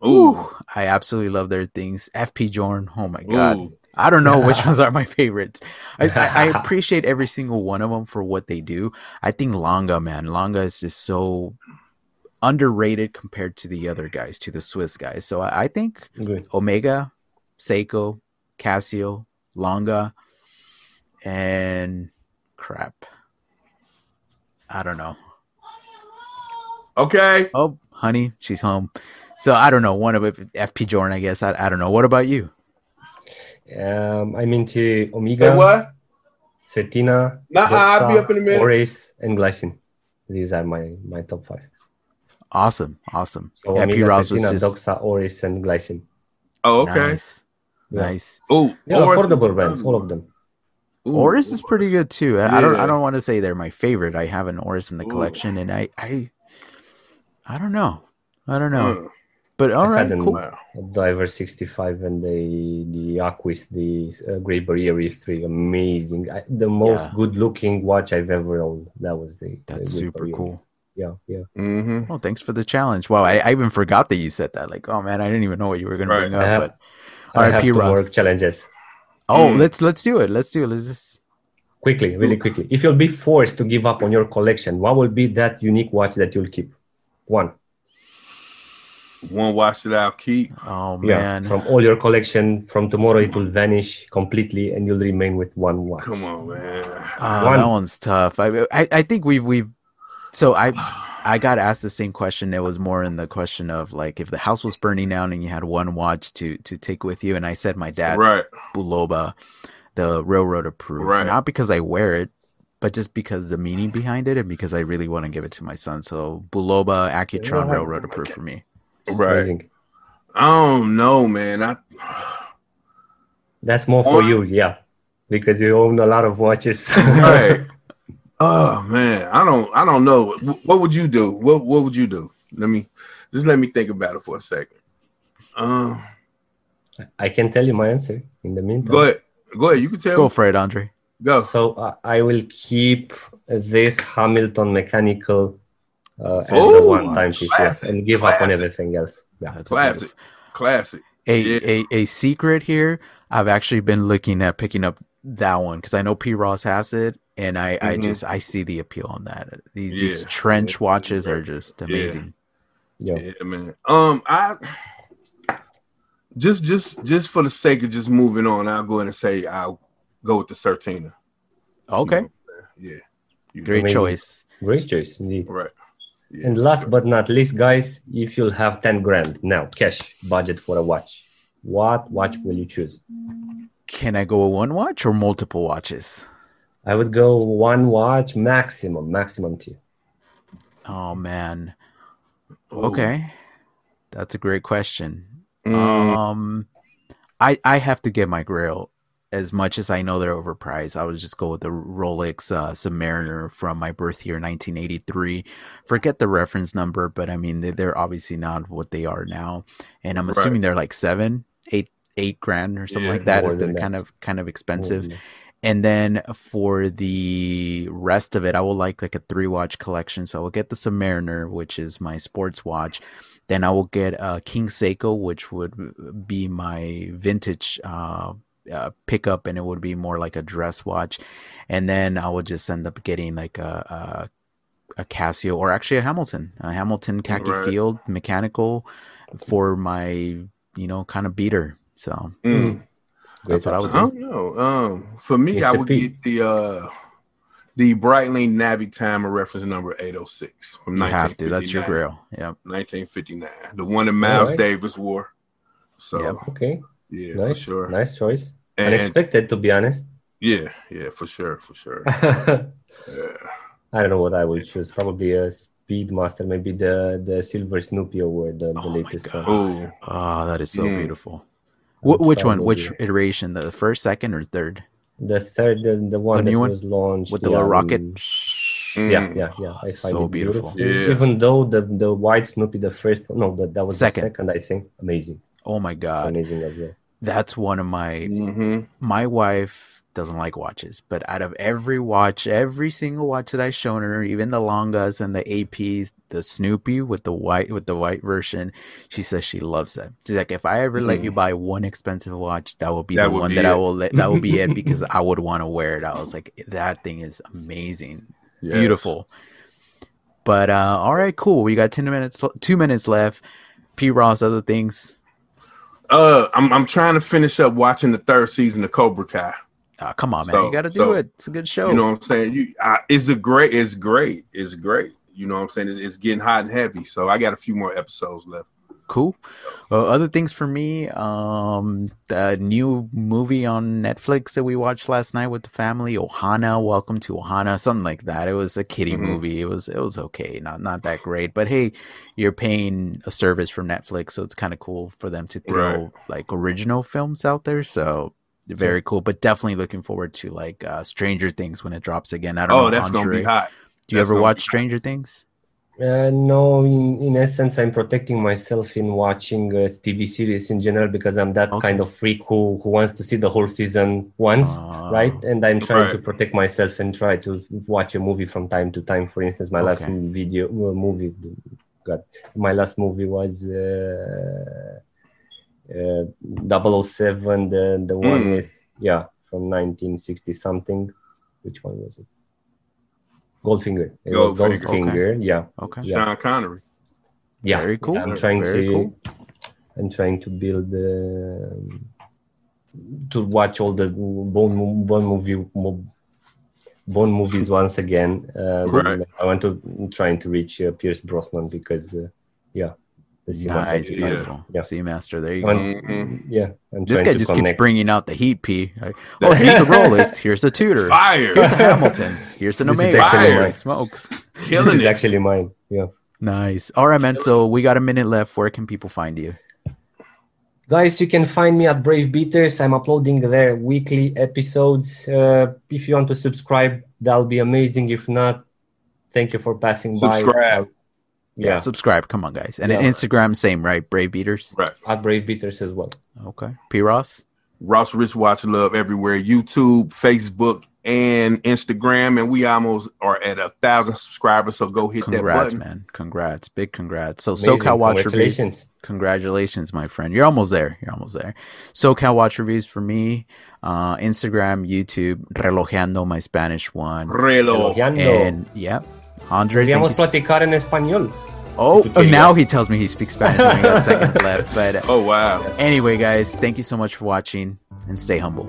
Ooh. Ooh, I absolutely love their things. FP Journe, oh my god. Ooh. I don't know which ones are my favorites. I, I, I appreciate every single one of them for what they do. I think Longa, man, Longa is just so underrated compared to the other guys, to the Swiss guys. So I, I think Good. Omega, Seiko, Casio, Longa, and crap. I don't know. Okay. Oh, honey, she's home. So I don't know. One of it, FP Jordan, I guess. I, I don't know. What about you? Um, I'm into Say Omega, what? Certina, Nah, I'll be up in a minute. Oris, and Glycine. These are my my top five. Awesome, awesome. So yeah, Omega, P. Ross was Certina, just Doxa, Oris, and Glycine. Oh, okay. nice, Yeah. nice. Oh, Yeah, affordable brands, all of them. Ooh. Oris is pretty good too. I, I don't. I don't want to say they're my favorite. I have an Oris in the Ooh. collection, and I, I, I don't know. I don't know. Mm, But all I've right, had an- cool. wow. Diver 65 and the the Aquis, the uh, Great Barrier Reef 3, amazing. I, the most Yeah. good looking watch I've ever owned. That was the. the That's Great super Barrier cool. Yeah, yeah. Mm-hmm. Well, thanks for the challenge. Wow, I, I even forgot that you said that. Like, oh man, I didn't even know what you were gonna bring up. have- but I all right, have to Ross. work challenges. Oh, Mm. let's let's do it. Let's do it. Let's just. Quickly, really quickly. If you'll be forced to give up on your collection, what will be that unique watch that you'll keep? One. One watch that I'll keep. Oh man! Yeah. From all your collection, from tomorrow it will vanish completely and you'll remain with one watch. Come on, man. Oh, One. that one's tough. I, I I think we've we've so I I got asked the same question. It was more in the question of like if the house was burning down and you had one watch to to take with you, and I said my dad's Right. Bulova, the railroad approved, Right. not because I wear it, but just because the meaning behind it, and because I really want to give it to my son. So Bulova Accutron Yeah. railroad approved for me. Right. I don't know, man. I That's more for Or- you, yeah. Because you own a lot of watches. right. Oh man, I don't. I don't know. What would you do? What What would you do? Let me just let me think about it for a second. Um, I can tell you my answer in the meantime. go ahead. Go ahead. You can tell. Go me. for it, Andre. Go. So uh, I will keep this Hamilton mechanical uh, as Oh, a one-time piece yeah, classic, and give up on classic. everything else. Yeah. That's a Classic. beautiful- Classic. A, Yeah. a a secret here. I've actually been looking at picking up that one because I know P Ross has it, and I I Mhm. just I see the appeal on that. These, these trench Yeah. watches are just amazing. Yeah. Yeah, man. Um, I just just just for the sake of just moving on, I'll go ahead and say I'll go with the Certina. Okay, Yeah. You great Amazing. choice. Great choice indeed. Right. Yeah, And last sure. but not least, guys, if you'll have 10 grand now, cash budget for a watch, what watch will you choose? Can I go with one watch or multiple watches? I would go one watch maximum, maximum two. Oh man. Ooh. Okay, that's a great question. Mm, Um, I I have to get my Grail. As much as I know they're overpriced, I would just go with the Rolex uh, Submariner from my birth year, 1983. Forget the reference number, but I mean they- they're obviously not what they are now, and I'm Right. assuming they're like seven, eight, eight grand or something Yeah, like that. Is they're kind of kind of expensive. Mm. And then for the rest of it, I will like like a three watch collection. So I will get the Submariner, which is my sports watch. Then I will get a King Seiko, which would be my vintage uh, uh, pickup, and it would be more like a dress watch. And then I would just end up getting like a a, a Casio or actually a Hamilton, a Hamilton khaki Right. field mechanical for my you know kind of beater. So mm. that's what I would I do. don't know. Um, for me, I would P. get the uh the Breitling Navitimer reference number 806 from You have to. That's your 1959. grail. Yeah. 1959. The one that Miles Alright. Davis wore. So Yep. Okay, yeah, for sure. nice choice. And Unexpected, to be honest. yeah, yeah, for sure, for sure. yeah. I don't know what I will choose. Probably a Speedmaster, maybe the the Silver Snoopy Award, the, the Oh my latest God. one. Oh, Oh, that is so Mm. beautiful. Wh- which one? probably- Which iteration? The first, second, or third? The third, the, the one The that one? was launched With the yeah, little rocket? Mm. Yeah, yeah, yeah. I So it beautiful. beautiful. Yeah. Even though the the white Snoopy, the first no, that that was Second. the second. I think amazing. Oh my It's god. amazing as well. That's one of my Mm-hmm. my wife doesn't like watches, but out of every watch, every single watch that I've shown her, even the longas and the APs, the Snoopy with the white with the white version, she says she loves that. She's like, if I ever let you buy one expensive watch, that will be That the would one be that I will let that will be it because I would want to wear it. I was like, that thing is amazing, beautiful. But uh all right, cool. We got ten minutes, two minutes left. P Ross, other things. Uh, I'm I'm trying to finish up watching the third season of Cobra Kai. Ah, come on, man, So- you got to do so, it. It's a good show. You know what I'm saying? You, I, it's a great, it's great, it's great. You know what I'm saying? It's, it's getting hot and heavy. So I got a few more episodes left. Cool. Uh, other things for me um the new movie on netflix that we watched last night with the family ohana welcome to ohana something like that. It was a kiddie Mhm. movie. It was it was okay. Not not that great. But hey you're paying a service from netflix so it's kind of cool for them to throw Right. like original films out there. So very cool. But definitely looking forward to like uh stranger things when it drops again. I don't Oh, know that's gonna be hot. do you That's ever watch stranger things Uh, no, in, in essence, I'm protecting myself in watching uh, TV series in general because I'm that Okay. kind of freak who, who wants to see the whole season once, Ah. right? And I'm trying to protect myself and try to watch a movie from time to time. For instance, my last video uh, movie, God, my last movie was uh, uh, 007, the, the one Mm. with, yeah, from 1960 something. Which one was it? Goldfinger. It was Goldfinger, Goldfinger, yeah. okay Yeah. Sean Connery. Yeah, Very cool. I'm trying Very to. cool. I'm trying to build. Uh, to watch all the Bond Bond movie mo- Bond movies once again. Um, Right. I want to I'm trying to reach uh, Pierce Brosnan because, uh, yeah, the Seamaster- nice beautiful Yeah. Seamaster there you go want- Mhm. yeah, I'm This guy to just keeps bringing out the heat P. Like, oh, here's a Rolex. Here's a Tudor. Fire. Here's a Hamilton. Here's an This is Omega. actually Holy mine. smokes. This is it. actually mine. Yeah. Nice. All right, man. So we got a minute left. Where can people find you? Guys, you can find me at Brave Beaters. I'm uploading their weekly episodes. Uh, if you want to subscribe, that'll be amazing. If not, thank you for passing by. Subscribe. Yeah, Yeah, subscribe. Come on, guys. And Yeah. Instagram, same, right? Brave Beaters. Right. at Brave Beaters as well. Okay. P Ross. Ross Rich Watch Love everywhere. YouTube, Facebook, and Instagram. And we almost are at a thousand subscribers. So go hit that button. man. Congrats. Big congrats. So Amazing. SoCal Watch Reviews. Congratulations. Congratulations, my friend. You're almost there. You're almost there. SoCal Watch Reviews for me. Uh, Instagram, YouTube, Relojando, my Spanish one. Relo. Elogiando. And yeah, Andre. thank Podríamos you s- platicar en español. Oh, Si tú oh, querías. now he tells me he speaks Spanish when we got seconds left. But Oh wow. anyway, guys, thank you so much for watching and stay humble.